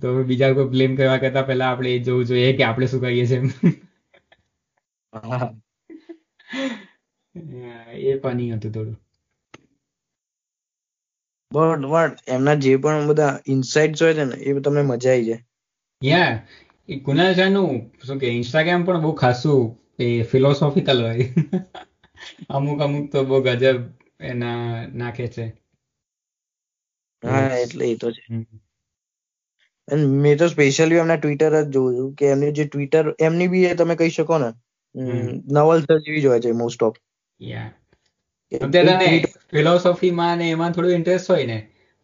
તો બીજા કોઈ બ્લેમ કરવા કરતા પહેલા આપણે એ જોવું જોઈએ કે આપણે શું કરીએ છીએ. એ ફની હતું થોડું. બટ બટ એમના જે પણ બધા ઇનસાઇટ્સ હોય છે ને એ તમને મજા આવી જાય. યા એ કુણાલ શાહનું શું કે ઇન્સ્ટાગ્રામ પણ બહુ ખાસું એ ફિલોસોફિકલ હોય. અમુક અમુક તો બહુ ગજબ એના નાખે છે. હા એટલે એ તો છે. અને મેં તો સ્પેશિયલી એમના ટ્વિટર જ જોઉં છું કે એમની જે ટ્વિટર એમની બી તમે કહી શકો ને નવલ નવલસર જેવી જ હોય છે મોસ્ટ ઓફ ફિલોસોફીમાં ને એમાં થોડું ઇન્ટરેસ્ટ હોય ને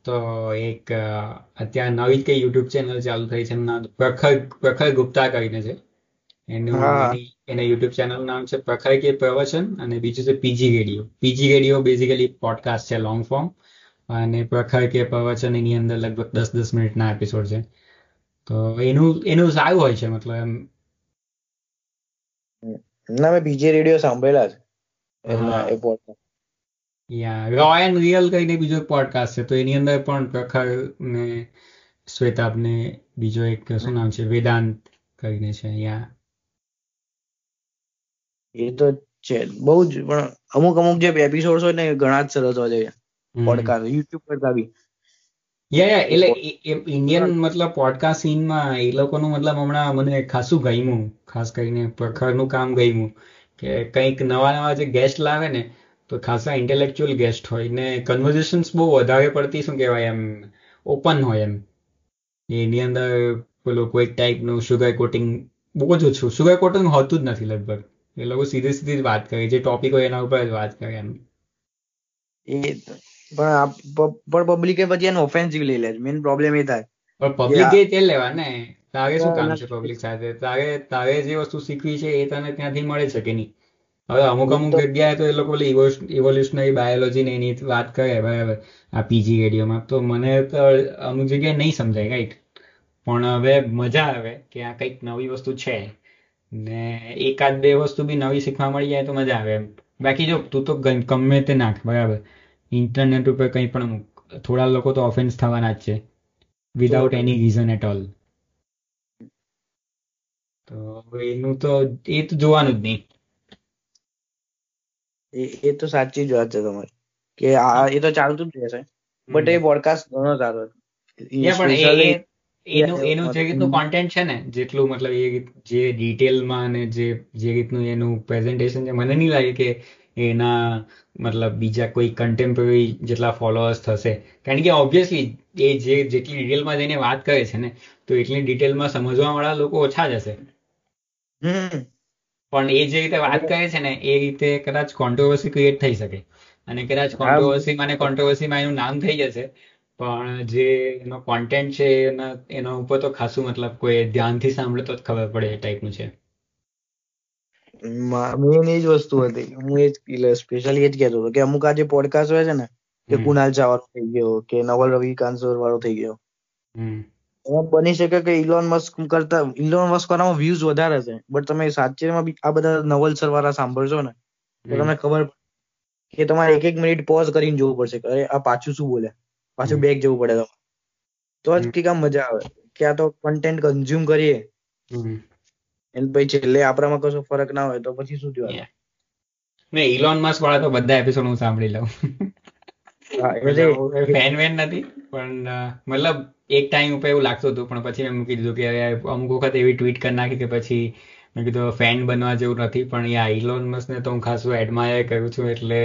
તો એક અત્યારે નવી કઈ યુટ્યુબ ચેનલ ચાલુ થઈ છે પ્રખર પ્રખર ગુપ્તા કરીને છે. એનું. એના યુટ્યુબ ચેનલનું નામ છે પ્રખર કે પ્રવચન અને બીજું છે PG radio. PG radio basically podcast છે લોંગ ફોર્મ અને પ્રખર કે પ્રવચન એની અંદર લગભગ દસ દસ મિનિટના એપિસોડ છે. તો એનું એનું સારું હોય છે મતલબ એમ. ના મેં બીજે રેડિયો સાંભળેલા છે. યા રો એન્ડ રિયલ કહીને બીજો પોડકાસ્ટ છે તો એની અંદર પણ પ્રખર ને શ્વેતાબ ને બીજો એક શું નામ છે વેદાંત કરીને છે યા. એ તો છે બહુ જ પણ અમુક અમુક જે એપિસોડ હોય ને ઘણા જ સરસ હોય છે. પોડકાસ્ટ યુટ્યુબ પર આવી. યા યા એટલે ઇન્ડિયન મતલબ પોડકાસ્ટ સીનમાં એ લોકોનું મતલબ હમણાં મને ખાસું ગમ્યું. ખાસ કરીને પ્રખરનું કામ ગમ્યું. કે કંઈક નવા નવા જે ગેસ્ટ લાવે ને તો ખાસા ઇન્ટેલેક્ચ્યુઅલ ગેસ્ટ હોય ને કન્વર્ઝેશન્સ બહુ વધારે પડતી શું કહેવાય એમ ઓપન હોય એમ. એની અંદર પેલું કોઈક ટાઈપનું સુગર કોટિંગ બહુ જ ઓછું. સુગર કોટિંગ હોતું જ નથી લગભગ. એ લોકો સીધી સીધી જ વાત કરે. જે ટોપિક હોય એના ઉપર જ વાત કરે એમ. એ પણ પબ્લિકે પછી એનો ઓફેન્સિવ લઈ લે છે. મેઇન પ્રોબ્લેમ એ થાય. પણ પબ્લિક એ તે લેવા ને? તારે શું કામ છે પબ્લિક સાથે? તારે તારે જે વસ્તુ શીખવી છે એ તને ત્યાંથી મળે છે કે નહીં? હવે અમુક અમુક જગ્યાએ તો એ લોકો ઇવોલ્યુશનરી બાયોલોજી ને એની વાત કરે બરાબર? આ પીજી રેડિયોમાં. તો મને તો અમુક જગ્યાએ નહીં સમજાય રાઈટ પણ હવે મજા આવે કે આ કંઈક નવી વસ્તુ છે. ને એકાદ બે વસ્તુ બી નવી શીખવા મળી જાય તો મજા આવે એમ. બાકી જો તું તો ગમે તે નાખ બરાબર? ઇન્ટરનેટ ઉપર કંઈ પણ થોડા લોકો તો ઓફેન્સ થવાના જ છે without any reason at all તો એનું તો એ તો જોવાનું જ નહીં. એ એ તો સાચી જ વાત છે તમારી. કે આ એ તો ચાલતું જ રહેશે. બટ એ પોડકાસ્ટ ઘણો સારો. પણ એનું એનું જે રીતનું કોન્ટેન્ટ છે ને જેટલું મતલબ એ જે ડિટેલમાં અને જે જે રીતનું એનું પ્રેઝન્ટેશન છે મને નહીં લાગે કે એના મતલબ બીજા કોઈ કન્ટેમ્પરરી જેટલા ફોલોઅર્સ થશે. કારણ કે ઓબ્વિયસલી એ જે જેટલી ડિટેલમાં જઈને વાત કરે છે ને તો એટલી ડિટેલમાં સમજવા વાળા લોકો ઓછા જ હશે. પણ એ જે રીતે વાત કરે છે ને એ રીતે કદાચ કોન્ટ્રોવર્સી ક્રિએટ થઈ શકે. અને કદાચ કોન્ટ્રોવર્સીમાં ને કોન્ટ્રોવર્સીમાં એનું નામ થઈ જશે પણ જે એનો કોન્ટેન્ટ છે એના એના ઉપર તો ખાસું મતલબ કોઈ ધ્યાનથી સાંભળે તો જ ખબર પડે એ ટાઈપનું છે. મેન એ જ વસ્તુ હતી. હું એ જ સ્પેશિયલી એ જ કહેતો હતો કે અમુક આ જે પોડકાસ્ટ હોય છે ને કે. કુનાલ ચાવર થઈ ગયો કે નવલ રવિ કાંસર વાળો થઈ ગયો. એમાં બની શકે કે ઇલોન મસ્ક કરતા ઇલોન મસ્ક વાળામાં વ્યૂઝ વધારે છે બટ તમે સાચેમાં આ બધા નવલસર વાળા સાંભળશો ને તો તમને ખબર કે તમારે એક એક મિનિટ પોઝ કરીને જોવું પડશે કે અરે આ પાછું શું બોલે? પાછું. બેક જવું પડે તમારે. તો જ કે કામ મજા આવે. કે આ તો કન્ટેન્ટ કન્ઝ્યુમ કરીએ. અને પછી છેલ્લે આપણામાં કશો ફરક ના હોય તો પછી શું થયું? ને ઇલોન મસ્ક વાળા તો બધા એપિસોડ હું સાંભળી લઉં. ફેન વેન નથી પણ મતલબ એક ટાઈમ ઉપર એવું લાગતું હતું પણ પછી મેં મૂકી દીધું કે અમુક વખત એવી ટ્વીટ કરી નાખી કે પછી મેં કીધું ફેન બનવા જેવું નથી પણ યા ઇલોન મસ્કને તો હું ખાસું એડમાયર કરું છું એટલે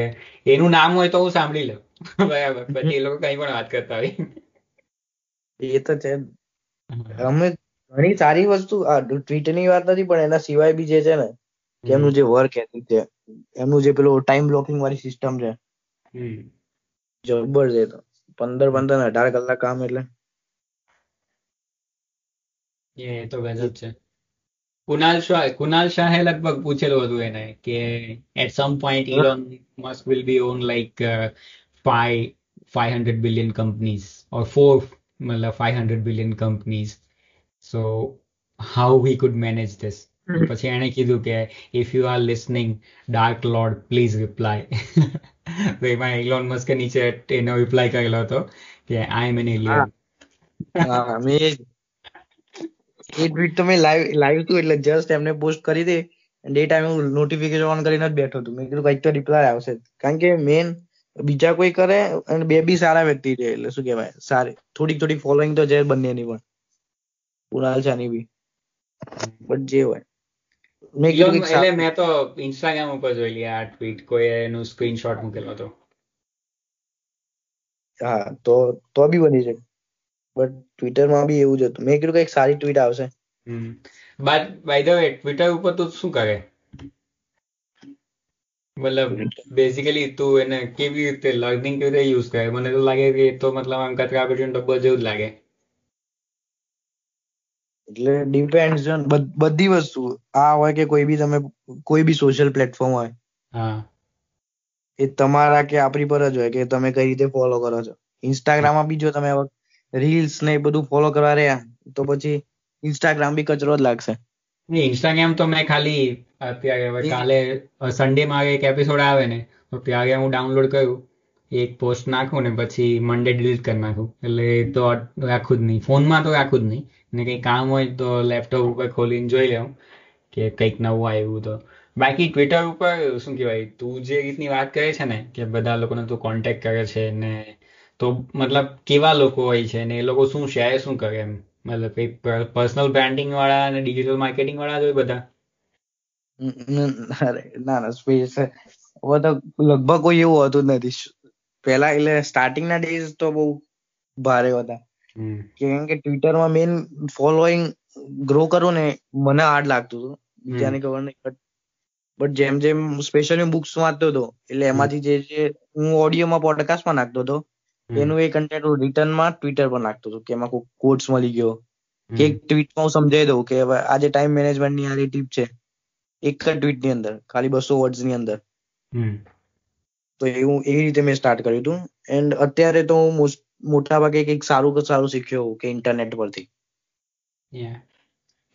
એનું નામ હોય તો હું સાંભળી લઉં. બરાબર પછી એ લોકો કઈ પણ વાત કરતા હોય. એ તો છે અમે ઘણી સારી વસ્તુ આ ટ્વિટરની વાત નથી પણ એના સિવાય બી જે છે ને એમનું જે વર્ક એથિક છે એમનું જે પેલું ટાઈમ બ્લોકિંગ વાળી સિસ્ટમ છે. જબ્બર છે તો. પંદર પંદર ને અઢાર કલાક કામ એટલે. એ તો ગજબ છે. કુનાલ શાહ કુનાલ શાહે લગભગ પૂછેલું હતું એને કે at some point Elon Musk will be on like five five hundred billion companies or four મતલબ five hundred billion companies so how we could manage this પછી એણે કીધું કે if you are listening Dark Lord please reply તો એમાં Elon Maske નીચે એનો reply કરેલો હતો કે આઈ એમ એન એ ટ્વીટ તો મેં લાઈવ લાઈવ હતું એટલે જસ્ટ એમને પોસ્ટ કરી દે અને એ ટાઈમે હું નોટિફિકેશન ઓન કરીને જ બેઠો હતો. મેં કીધું કંઈક તો રિપ્લાય આવશે. કારણ કે મેન બીજા કોઈ કરે અને બે બી સારા વ્યક્તિ છે એટલે શું કહેવાય? સારી. થોડીક થોડીક ફોલોઈંગ તો છે બંનેની પણ. કુણાલ સાની બી. બટ જે હોય. મેં કીધું એટલે મેં તો ઇન્સ્ટાગ્રામ ઉપર જોયેલી આ ટ્વીટ કોઈ એનું સ્ક્રીનશોટ મૂકેલો હતો. હા તો તો બી બની શકે બટ ટ્વિટરમાં બી એવું જ હતું. મેં કીધું કંઈક સારી ટ્વીટ આવશે. બાદ બાય ધ વે ટ્વિટર ઉપર તું શું કરે? મતલબ બેઝિકલી તું એને કેવી રીતે લર્નિંગ કેવી રીતે યુઝ કરે? મને તો લાગે કે એ તો મતલબ આમ કચરા પેટીનો ડબ્બો જેવું જ લાગે. એટલે ડિપેન્ડ બધી વસ્તુ. આ હોય કે કોઈ બી તમે કોઈ બી સોશિયલ પ્લેટફોર્મ હોય. હા. એ તમારા કે આપણી પર જ હોય કે તમે કઈ રીતે ફોલો કરો છો. ઇન્સ્ટાગ્રામમાં બી જો તમે રીલ્સ ને એ બધું ફોલો કરવા રહ્યા તો પછી ઇન્સ્ટાગ્રામ બી કચરો જ લાગશે. ઇન્સ્ટાગ્રામ તો મેં ખાલી અત્યારે કાલે સન્ડે માં એક એપિસોડ આવે ને તો ત્યારે હું ડાઉનલોડ કર્યું. એક પોસ્ટ નાખું ને પછી મંડે ડિલીટ કરી નાખું. એટલે તો રાખું જ નહીં. ફોનમાં તો રાખું જ નહીં. ને કંઈ કામ હોય તો લેપટોપ ઉપર ખોલીને જોઈ લઉં કે કંઈક નવું આવ્યું તો. બાકી ટ્વિટર ઉપર શું કહેવાય? તું જે રીતની વાત કરે છે ને કે બધા લોકોને તું કોન્ટેક્ટ કરે છે ને તો મતલબ કેવા લોકો હોય છે ને એ લોકો શું શેર શું કરે એમ? મતલબ કંઈ પર્સનલ બ્રાન્ડિંગ વાળા અને ડિજિટલ માર્કેટિંગ વાળા જ હોય બધા? ના ના સ્પેસ હવે તો લગભગ કોઈ એવું હોતું નથી. પહેલા એટલે સ્ટાર્ટિંગના ડેઝ તો બહુ ભારે હતા. કેમ કે ટ્વિટરમાં મેઇન ફોલોઈંગ ગ્રો કરો ને મને હાર્ડ લાગતું હતું. બીજાને ખબર નહીં બટ જેમ જેમ સ્પેશિયલી બુક્સ વાંચતો હતો એટલે એમાંથી જે જે હું ઓડિયોમાં પોડકાસ્ટમાં નાખતો હતો એનું એ કન્ટેન્ટ હું રિટર્નમાં ટ્વિટર પર નાખતો હતો કે એમાં કોઈ કોડ્સ મળી ગયો. કે એક ટ્વીટમાં હું સમજાવી દઉં કે હવે આજે ટાઈમ મેનેજમેન્ટની આ ટીપ છે એક જ ટ્વીટની અંદર ખાલી બસો વર્ડ્સની અંદર. તો એવું એવી રીતે મેં સ્ટાર્ટ કર્યું હતું. એન્ડ અત્યારે તો હું મોટા ભાગે કંઈક સારું કે સારું શીખ્યો કે ઇન્ટરનેટ પરથી.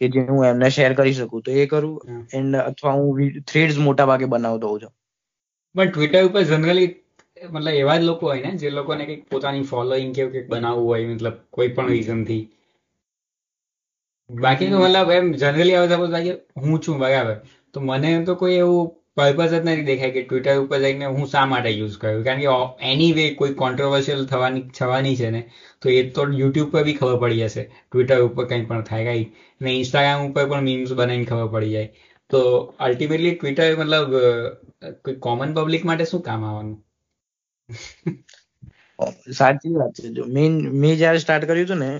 કે જે હું એમને શેર કરી શકું તો એ કરું. એન્ડ અથવા હું થ્રેડ્સ મોટા ભાગે બનાવતો હોઉં છું. પણ ટ્વિટર ઉપર જનરલી મતલબ એવા જ લોકો હોય ને જે લોકોને કંઈક પોતાની ફોલોઈંગ કે કંઈક બનાવવું હોય મતલબ કોઈ પણ રીઝનથી બાકી તો મતલબ એમ જનરલી આવે સપોઝ હું છું બરાબર. તો મને તો કોઈ એવું પર્પઝ જ નથી દેખાય કે ટ્વિટર ઉપર જઈને હું શા માટે યુઝ કર્યું કારણ કે એની વે કોઈ કોન્ટ્રોવર્શિયલ થવાની થવાની છે ને તો એ તો યુટ્યુબ પર બી ખબર પડી જશે. ટ્વિટર ઉપર કંઈ પણ થાય કઈ. ને ઇન્સ્ટાગ્રામ ઉપર પણ મીમ્સ બનાવીને ખબર પડી જાય. તો અલ્ટિમેટલી ટ્વિટર મતલબ કોઈ કોમન પબ્લિક માટે શું કામ આવવાનું? સાચી વાત છે. જો મેં મેં જયારે સ્ટાર્ટ કર્યું હતું ને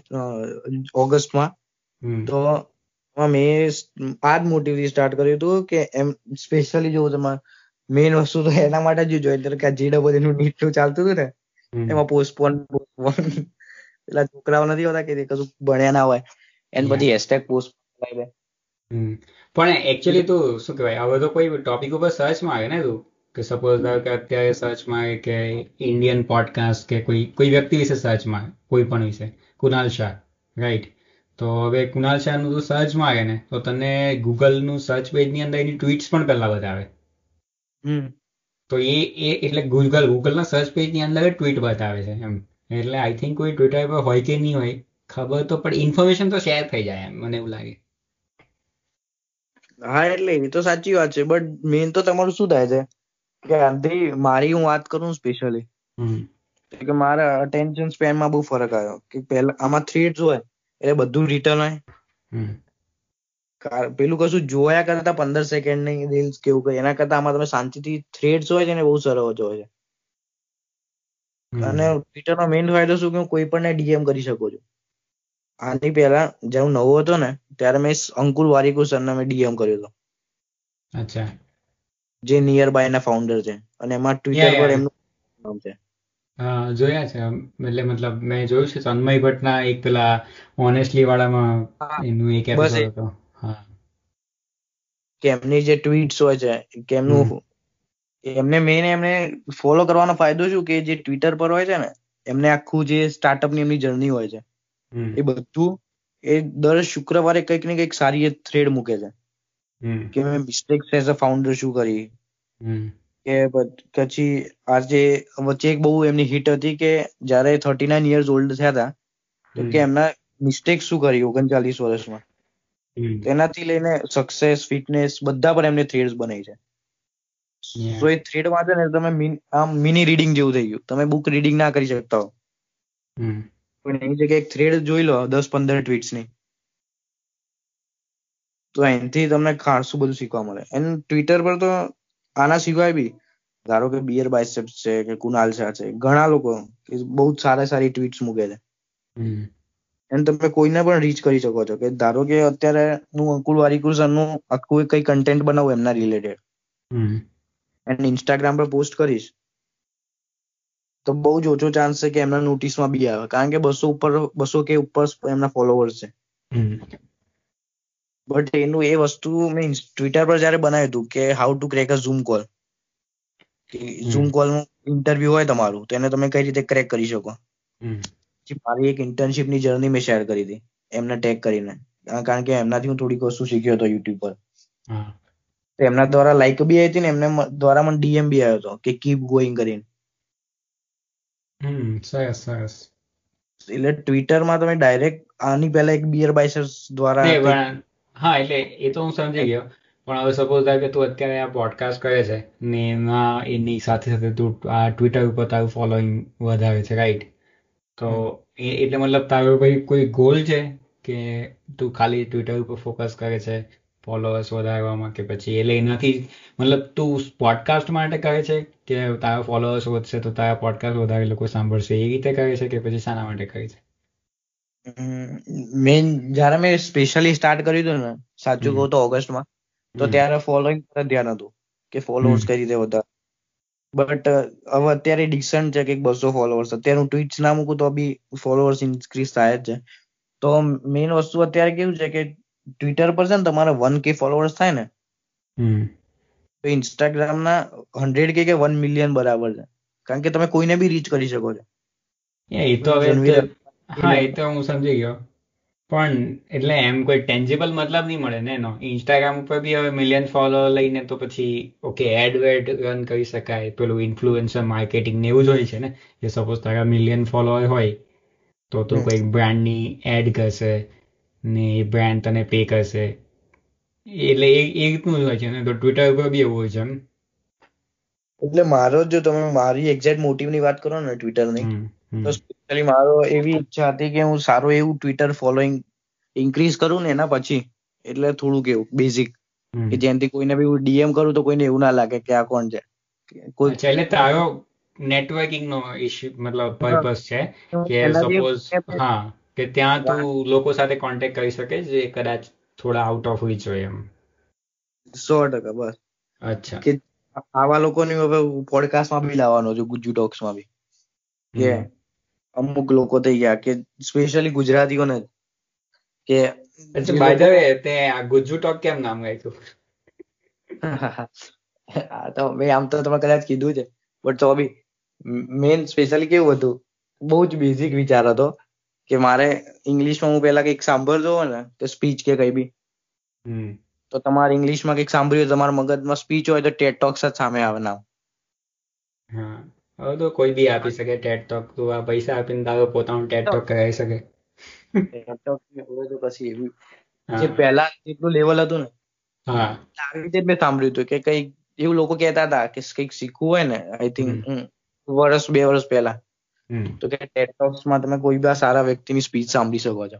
ઓગસ્ટમાં તો મેં આ જ મોટિવથી સ્ટાર્ટ કર્યું હતું કે એમ સ્પેશિયલી જો તમારે મેઇન વસ્તુ તો એના માટે જ જોઈએ કે આ જીડબલ્યુ નું નીટનું ચાલતું હતું ને એમાં પોસ્ટપોન પોસ્ટપોન પેલા છોકરાઓ નથી હોતા કે કશું ભણ્યા ના હોય. એને પછી હેશટેગ પોસ્ટ પણ એકચ્યુઅલી તું શું કહેવાય હવે તો કોઈ ટોપિક ઉપર સર્ચમાં આવે ને તું? કે સપોઝ કે અત્યારે સર્ચમાં આવે કે ઇન્ડિયન પોડકાસ્ટ કે કોઈ કોઈ વ્યક્તિ વિશે સર્ચમાં કોઈ પણ વિશે. કુનાલ શાહ રાઈટ તો હવે કુનાલ શાહનું તું સર્ચમાં આવે ને તો તને ગૂગલનું સર્ચ પેજની અંદર એની ટ્વીટ્સ પણ પહેલા બતાવે. તો એ એ એટલે ગૂગલ ગૂગલના સર્ચ પેજની અંદર ટ્વીટ બતાવે છે એમ. એટલે આઈ થિંક કોઈ ટ્વિટર પર હોય કે નહીં હોય ખબર તો પણ ઇન્ફોર્મેશન તો શેર થઈ જાય એમ મને એવું લાગે. હા એટલે એ તો સાચી વાત છે. બટ મેઇન તો તમારું શું થાય છે? કે આંધી મારી હું વાત કરું સ્પેશિયલી કે મારા અટેન્શન સ્પેનમાં બહુ ફરક આવ્યો. કે પહેલા આમાં થ્રેડ્સ હોય એટલે બધું રિટર્ન હોય. પેલું કશું જોયા કરતા પંદર સેકન્ડની રીલ્સ કેવું કઈ એના કરતા આમાં તમે શાંતિથી થ્રેડ્સ હોય છે ને બહુ સરળ હોય છે. અને ટ્વિટર નો મેઇન ફાયદો શું કે કોઈ પણ ડીએમ કરી શકો છો. આની પહેલા જ્યારે હું નવો હતો ને ત્યારે મેં અંકુર વારીકુ સરને મેં ડીએમ કર્યો હતો. અચ્છા. જે નિયર બાય ના ફાઉન્ડર છે. અને એમાં ટ્વિટર પર એમનું નામ છે. જોયા છે. એટલે મતલબ મેં જોયું છે તન્મય ભટ્ટના એક પેલા ઓનેસ્ટલી વાળામાં એનું એક એપિસોડ હતો. હા. કે એમની જે ટ્વીટ્સ હોય છે કેમનું એમને મેઇન એમને ફોલો કરવાનો ફાયદો શું કે જે ટ્વિટર પર હોય છે ને એમને આખું જે સ્ટાર્ટઅપની એમની જર્ની હોય છે એ બધું એ દર શુક્રવારે કંઈક ને કંઈક સારી થ્રેડ મૂકે છે. કે મેં મિસ્ટેક્સ એઝ અ ફાઉન્ડર શું કરી? કે પછી આજે વચ્ચે એક બહુ એમની હિટ હતી કે જ્યારે થર્ટી નાઇન યર્સ ઓલ્ડ થયા હતા તો કે એમના મિસ્ટેક શું કરી ઓગણચાલીસ વર્ષમાં? તેનાથી લઈને સક્સેસ ફિટનેસ બધા પર એમને થ્રેડ બનાવી છે. તો એ થ્રેડ વાંચે ને તમે આમ મિની રીડિંગ જેવું થઈ ગયું. તમે બુક રીડિંગ ના કરી શકતા હો. પણ એની જગ્યાએ એક થ્રેડ જોઈ લો દસ પંદર ટ્વીટ્સની. તો એનાથી તમને ખાસું બધું શીખવા મળે. એન્ડ ટ્વિટર પર તો આના સિવાય બી ધારો કે બિયર બાયસેપ્સ છે કે કુનાલ શાહ છે ઘણા લોકો બહુ સારા સારી ટ્વીટ્સ મૂકે છે. અને તમે કોઈને પણ રીચ કરી શકો છો કે ધારો કે અત્યારે હું અંકુલ વારીકુર સરનું આખું કઈ કન્ટેન્ટ બનાવું એમના રિલેટેડ એન્ડ ઇન્સ્ટાગ્રામ પર પોસ્ટ કરીશ તો બહુ જ ઓછો ચાન્સ છે કે એમના નોટિસમાં બી આવે. કારણ કે બસો ઉપર બસો કે ઉપર એમના ફોલોવર્સ છે. બટ એનું એ વસ્તુ મેં ટ્વિટર પર જયારે બનાવ્યું હતું કે how to crack a Zoom call Zoom કોલનું interview હોય તમારું તો એને તમે કઈ રીતે ક્રેક કરી શકો? મારી એક ઇન્ટર્નશીપની જર્ની મેં શેર કરી હતી એમને ટેગ કરીને. કારણ કે એમનાથી હું થોડીક વસ્તુ શીખ્યો હતો યુટ્યુબ પર. એમના દ્વારા લાઈક બી આવી હતી ને એમને દ્વારા મને ડીએમ બી આવ્યો હતો કે કીપ ગોઈંગ કરીને. સરસ સરસ. એટલે ટ્વિટરમાં તમે ડાયરેક્ટ આની પહેલા એક બિયર બાઇસર્સ દ્વારા હા એટલે એ તો હું સમજી ગયો. પણ હવે સપોઝ થાય કે તું અત્યારે આ પોડકાસ્ટ કરે છે ને એમાં એની સાથે સાથે તું આ ટ્વિટર ઉપર તારું ફોલોઈંગ વધારે છે રાઈટ તો એટલે મતલબ તારો ભાઈ કોઈ ગોલ છે કે તું ખાલી ટ્વિટર ઉપર ફોકસ કરે છે ફોલોઅર્સ વધારવામાં કે પછી એટલે એનાથી મતલબ તું પોડકાસ્ટ માટે કરે છે કે તારા ફોલોઅર્સ વધશે તો તારા પોડકાસ્ટ વધારે લોકો સાંભળશે? એ રીતે કરે છે કે પછી શાના માટે કરે છે? મેન જયારે મેં સ્પેશિયલી સ્ટાર્ટ કર્યું હતું ને સાચું કહું તો ઓગસ્ટમાં તો ત્યારે ફોલોઈંગ પર ધ્યાન હતું કે ફોલોઅર્સ કઈ રીતે વધારે. બટ હવે અત્યારે ડિસન્ટ છે કે બસો ફોલોઅર્સ અત્યારે હું ટ્વીટ્સ ના મૂકું તો બી ફોલોઅર્સ ઇન્ક્રીઝ થાય જ છે. તો મેઇન વસ્તુ અત્યારે કેવું છે કે ટ્વિટર પર છે ને તમારે વન કે ફોલોઅર્સ થાય ને તો ઇન્સ્ટાગ્રામ ના હંડ્રેડ કે વન મિલિયન બરાબર છે. કારણ કે તમે કોઈને બી રીચ કરી શકો છો. એ તો હવે હા એ તો હું સમજી ગયો. પણ એટલે એમ કોઈ ટેન્જેબલ મતલબ નહીં મળે ને એનો. ઇન્સ્ટાગ્રામ ઉપર બી હવે મિલિયન ફોલો લઈને તો પછી ઓકે એડ વેડ રન કરી શકાય. પેલું ઇન્ફ્લુએન્સર માર્કેટિંગ ને એવું જ હોય છે ને. જે સપોઝ તારા મિલિયન ફોલોઅર હોય તો તું કોઈક બ્રાન્ડની એડ કરશે ને એ બ્રાન્ડ તને પે કરશે. એટલે એ એ રીતનું જ હોય છે ને. તો ટ્વિટર ઉપર બી એવું હોય છે એમ. એટલે મારો જો તમે મારી એક્ઝેક્ટ મોટિવની વાત કરો ને ટ્વિટરની તો સ્પેશિયલી મારો એવી ઈચ્છા હતી કે હું સારું એવું ટ્વિટર ફોલોઈંગ ઇન્ક્રીઝ કરું ને એના પછી. એટલે થોડું કેવું બેઝિક કે જેનાથી કોઈને બી ડીએમ કરું તો કોઈને એવું ના લાગે કે આ કોણ છે. કોઈ એટલે તારો નેટવર્કિંગ નો ઇશ્યુ મતલબ પર્પસ છે કે સપોઝ હા કે ત્યાં તું લોકો સાથે કોન્ટેક્ટ કરી શકે જે કદાચ થોડા આઉટ ઓફ રીચ હોય એમ? સો ટકા બસ. અચ્છા. કે આવા લોકોની હવે પોડકાસ્ટમાં બી લાવવાનો છું ગુજ્જુ ટોક્સમાં બી. કે અમુક લોકો થઈ ગયા કે સ્પેશિયલી ગુજરાતીઓને કે બાય ધ વે તે આ ગુજ્જુ ટોક કેમ નામ રાખ્યું આ તો મેં આમ તો તમે કદાચ કીધું છે બટ તો બી મેન સ્પેશિયલી કેવું હતું? બહુ જ બેઝિક વિચાર હતો કે મારે ઇંગ્લિશમાં હું પેલા કંઈક સાંભળતો હોય ને કે સ્પીચ કે કઈ બી. તો તમારે ઇંગ્લિશમાં કંઈક સાંભળ્યું તમારા મગજમાં સ્પીચ હોય તો ટેટ ટોક્સ જ સામે આવે નામ. હા. હવે તો કોઈ બી આપી શકે ટેટ ટોક તું આ પૈસા આપીને તારો પોતાનું ટેટ ટોક કરાવી શકે. તો પછી એવી જે પહેલા જેટલું લેવલ હતું ને હા. આવી રીતે મેં સાંભળ્યું હતું કે કંઈક એવું લોકો કહેતા હતા કે કંઈક શીખવું હોય ને આઈ થિંક વર્ષ બે વર્ષ પહેલા. તો કે ટેટ ટોક્સમાં તમે કોઈ બી સારા વ્યક્તિની સ્પીચ સાંભળી શકો છો.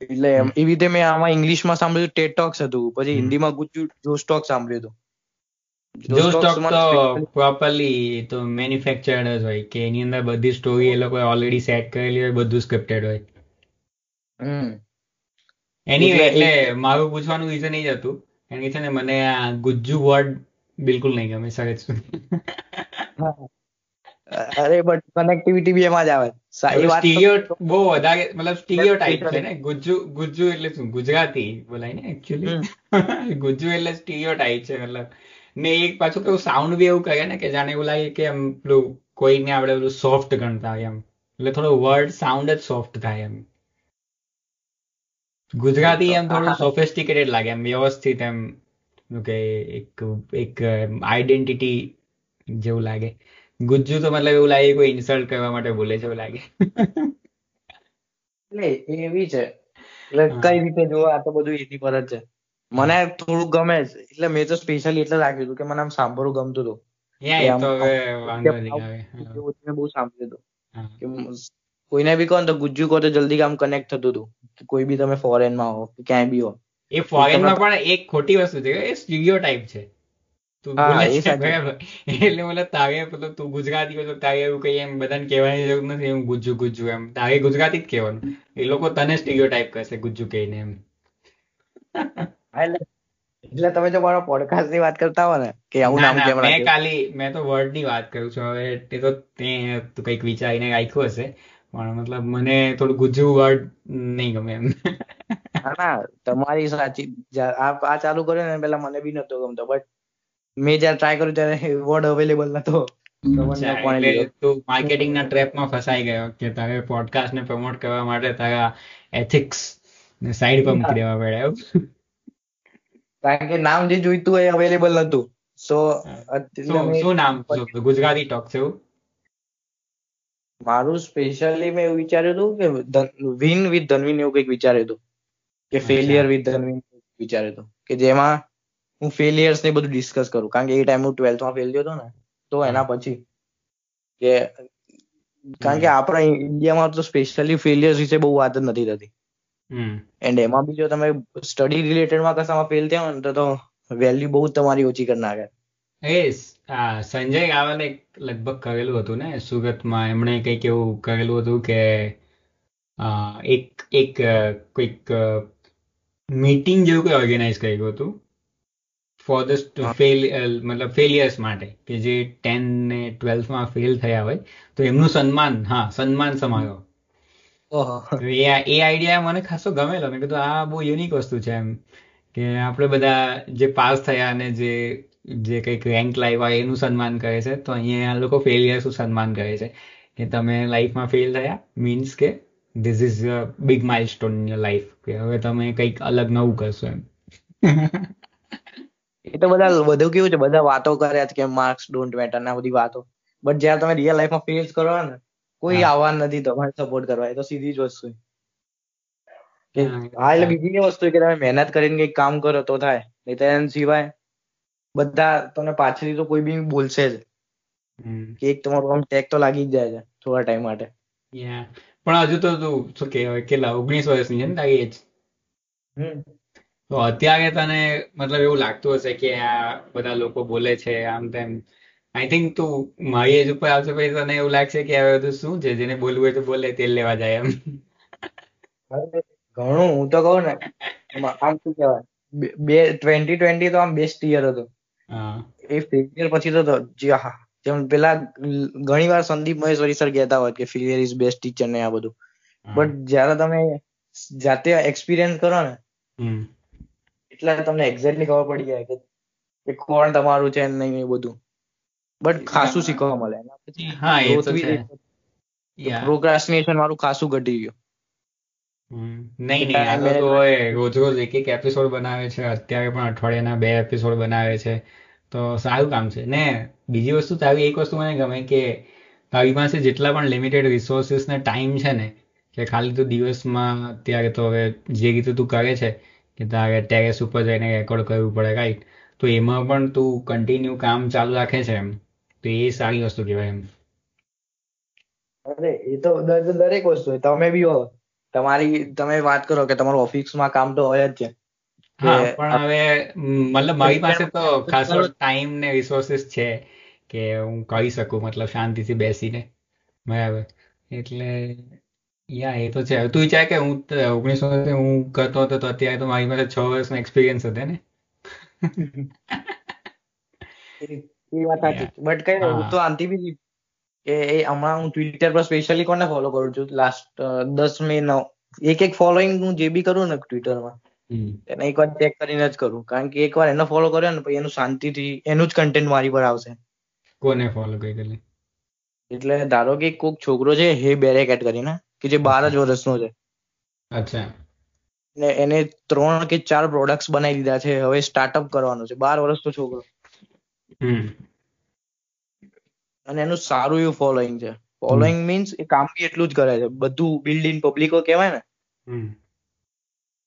એટલે એવી રીતે મેં આમાં ઇંગ્લિશમાં સાંભળ્યું ટેટ ટોક્સ હતું. પછી હિન્દીમાં ગુજ્જુ જોશ ટોક સાંભળ્યું હતું. જો સ્ટોક તો પ્રોપરલી તો મેન્યુફેક્ચર્ડ જ હોય કે એની અંદર બધી સ્ટોરી એ લોકોએ ઓલરેડી સેટ કરેલી હોય બધું સ્ક્રિપ્ટેડ હોય. એની એટલે મારું પૂછવાનું રીઝન એ જ હતું. કારણ કે છે ને મને આ ગુજ્જુ વર્ડ બિલકુલ નહીં ગમે સહેજ અરે બટ કનેક્ટિવિટી બી એમાં જ આવે. સ્ટીરિયો બહુ વધારે મતલબ સ્ટીરિયો ટાઈપ છે ને ગુજ્જુ ગુજ્જુ એટલે શું? ગુજરાતી બોલાય ને એકચ્યુઅલી ગુજ્જુ એટલે સ્ટીરિયો ટાઈપ છે મતલબ. ને એક પાછું કેવું સાઉન્ડ બી એવું કહે ને કે જાણે એવું લાગે કે એમ પેલું કોઈને આપણે પેલું સોફ્ટ ગણતા હોય એમ. એટલે થોડો વર્ડ સાઉન્ડ જ સોફ્ટ થાય એમ. ગુજરાતી એમ થોડું સોફિસ્ટિકેટેડ લાગે એમ વ્યવસ્થિત એમ. કે એક એક આઈડેન્ટિટી જેવું લાગે. ગુજ્જુ તો મતલબ એવું લાગે કોઈ ઇન્સલ્ટ કરવા માટે બોલે છે એવું લાગે. એટલે એવી છે. એટલે કઈ રીતે જોવો આ તો બધું એની પર જ છે. મને થોડું ગમે છે. એટલે મેં તો સ્પેશિયલી એટલે રાખ્યું હતું કે મને આમ સાંભળવું ગમતું હતું. મેં બહુ સાંભળ્યું હતું. મ- કોઈને બી કહો તો ગુજ્જુ કહો તો જલ્દી કામ કનેક્ટ થતું હતું. કોઈ બી તમે ફોરેનમાં હો કે ક્યાંય બી હો. એ ફોરેનમાં પણ એક ખોટી વસ્તુ છે. એ સ્ટીરિયો ટાઈપ છે. તું બોલે છે એટલે મતલબ તારે મતલબ તું ગુજરાતી હોય તો તારે એવું કઈ એમ બધાને કહેવાની જરૂર નથી. એમ ગુજ્જુ ગુજ્જુ એમ. તારે ગુજરાતી જ કહેવાનું. એ લોકો તને સ્ટીરિયો ટાઈપ કરશે ગુજ્જુ કહીને એમ. હા, એટલે એટલે તમે જો મારા પોડકાસ્ટની વાત કરતા હો ને કે આવું નામ કેમ રાખ્યું? મેં ખાલી મેં તો વર્ડની વાત કરું છું. હવે તે તો તે તું કંઈક વિચારીને રાખ્યું હશે. પણ મતલબ મને થોડું ગુજુ વર્ડ નહીં ગમે એમ. ના તમારી સાચી આ ચાલુ કર્યું ને પેલા મને બી નતો ગમતો. બટ મેં જયારે ટ્રાય કર્યું ત્યારે વર્ડ અવેલેબલ નતો. તું માર્કેટિંગ ના માર્કેટિંગના ટ્રેપમાં ફસાઈ ગયો કે તારે પોડકાસ્ટ ને પ્રમોટ કરવા માટે તારા એથિક્સ ને સાઈડ પર મૂકી દેવા પડે એવું? કારણ કે નામ જે જોઈતું હોય અવેલેબલ નતું સો શું નામ ગુજરાતી ટોક છે એવું? મારું સ્પેશિયલી મેં એવું વિચાર્યું હતું કે વિન વિથ ધનવીન એવું કંઈક વિચાર્યું હતું. કે ફેલિયર વિથ ધનવીન વિચાર્યું હતું. કે જેમાં હું ફેલિયર્સ ને બધું ડિસ્કસ કરું. કારણ કે એ ટાઈમ હું ટ્વેલ્થમાં ફેલ થયો હતો ને તો એના પછી કે કારણ કે આપણા ઇન્ડિયામાં તો સ્પેશિયલી ફેલિયર્સ વિશે બહુ વાત જ નથી થતી. એન્ડ એમાં બી જો તમે સ્ટડી રિલેટેડમાં કશામાં ફેલ થયા ને તો વેલ્યુ બહુ તમારી ઓછી કરી નાખે. એ સંજય ગાવાલે લગભગ કરેલું હતું ને સુરતમાં એમણે કંઈક એવું કરેલું હતું કે એક એક કોઈક મીટિંગ જેવું કંઈ ઓર્ગેનાઇઝ કર્યું હતું ફોર ધ ફેલ મતલબ ફેલિયર્સ માટે કે જે ટેન ને ટ્વેલ્થમાં ફેલ થયા હોય તો એમનું સન્માન હા સન્માન સમારોહ. તો એ એ આઈડિયા મને ખાસો ગમેલો. મેં કીધું આ બહુ યુનિક વસ્તુ છે એમ. કે આપણે બધા જે પાસ થયા અને જે જે કંઈક રેન્ક લાવ્યા એનું સન્માન કરે છે તો અહીંયા આ લોકો ફેલિયર્સનું સન્માન કરે છે. કે તમે લાઈફમાં ફેલ થયા મીન્સ કે this is a big milestone in your life કે હવે તમે કંઈક અલગ નવું કરશો એમ. એ તો બધા બધું કેવું છે બધા વાતો કરે છે કે માર્ક્સ ડોન્ટ મેટર ના બધી વાતો. બટ જ્યારે તમે રિયલ લાઈફમાં ફેલ કરો ને કોઈ આવવાનું નથી તમારે સપોર્ટ કરવા એ તો સીધી જ વસ્તુ. હા, એટલે બીજી એ વસ્તુ કે તમે મહેનત કરીને કંઈક કામ કરો તો થાય નહીં તો એના સિવાય બધા તમને પાછળથી તો કોઈ બી બોલશે જ. કે એક તમારું આમ ટેક તો લાગી જ જાય છે થોડા ટાઈમ માટે. પણ હજુ તો તું શું કહેવાય કેટલા ઓગણીસ વર્ષની છે ને તારી એજ તો અત્યારે તને મતલબ એવું લાગતું હશે કે આ બધા લોકો બોલે છે આમ તેમ. આઈ થિંક તું મારી એજ ઉપર આવશે પછી તને એવું લાગશે કે હવે બધું શું છે? જેને બોલવું હોય તો બોલે તેલ લેવા જાય એમ. ઘણું હું તો કહું ને આમ શું કહેવાય? બે- ટ્વેન્ટી ટ્વેન્ટી તો આમ બેસ્ટ યર હતો. એ ફેલિયર પછી તો જે હા જેમ પેલા ઘણી વાર સંદીપ મહેશ્વરી સર કહેતા હોય કે ફેલિયર ઇઝ બેસ્ટ ટીચર ને આ બધું. બટ જ્યારે તમે જાતે એક્સપિરિયન્સ કરો ને એટલે તમને એક્ઝેક્ટલી ખબર પડી જાય કે કોણ તમારું છે ને નહીં એ બધું. બટ ખાસું શીખવા મળે. પછી હા એ તો છે. પ્રોક્રાસ્ટિનેશન મારું ખાસું ઘટી ગયું. નહીં નહીં આ તો રોજ રોજ એક એક એપિસોડ બનાવે છે. અત્યારે પણ અઠવાડિયાના બે એપિસોડ બનાવે છે. તો સારું કામ છે. ને બીજી વસ્તુ તારી એક વસ્તુ મને ગમે કે તારી પાસે જેટલા પણ લિમિટેડ રિસોર્સિસ ને ટાઈમ છે ને કે ખાલી તું દિવસમાં અત્યારે તો હવે જે રીતે તું કરે છે કે તારે ટેરેસ ઉપર જઈને રેકોર્ડ કરવું પડે રાઈટ તો એમાં પણ તું કન્ટિન્યુ કામ ચાલુ રાખે છે એમ. તો એ સારી વસ્તુ કહેવાય એમ. અરે એ તો દરેક વસ્તુ હોય. તમે બી હો. તમારી તમે વાત કરો કે તમારું ઓફિસમાં કામ તો હોય જ છે. હા પણ હવે મતલબ મારી પાસે તો ખાસો ટાઈમ ને રિસોર્સિસ છે કે હું કરી શકું મતલબ શાંતિથી બેસીને. બરાબર. એટલે યા એ તો છે. તું વિચાર કે હું ઓગણીસો હું કરતો હતો તો અત્યારે તો મારી પાસે છ વર્ષનો એક્સપિરિયન્સ હતો ને. એ વાત સાચી બટ કઈ હું તો આનથી બી કે એ હમણાં હું ટ્વિટર પર સ્પેશિયલી કોને ફોલો કરું છું? લાસ્ટ દસ મે નવ એક એક ફોલોઈંગ હું જે બી કરું ને ટ્વિટરમાં. એને એકવાર ચેક કરીને જ કરું. કારણ કે એકવાર એને ફોલો કર્યો ને પછી એનું શાંતિથી એનું જ કન્ટેન્ટ મારી પર આવશે. કોને ફોલો કરી એટલે ધારો કે કોઈક છોકરો છે હે બેરેકેટ કરીને કે જે બાર જ વર્ષનો છે. અચ્છા. ને એને ત્રણ કે ચાર પ્રોડક્ટ્સ બનાવી દીધા છે હવે સ્ટાર્ટઅપ કરવાનું છે. બાર વર્ષનો છોકરો. અને એનું સારું એવું ફોલોઈંગ છે. ફોલોઈંગ મીન્સ એ કામ બી એટલું જ કરે છે. બધું બિલ્ડ ઇન પબ્લિકો કહેવાય ને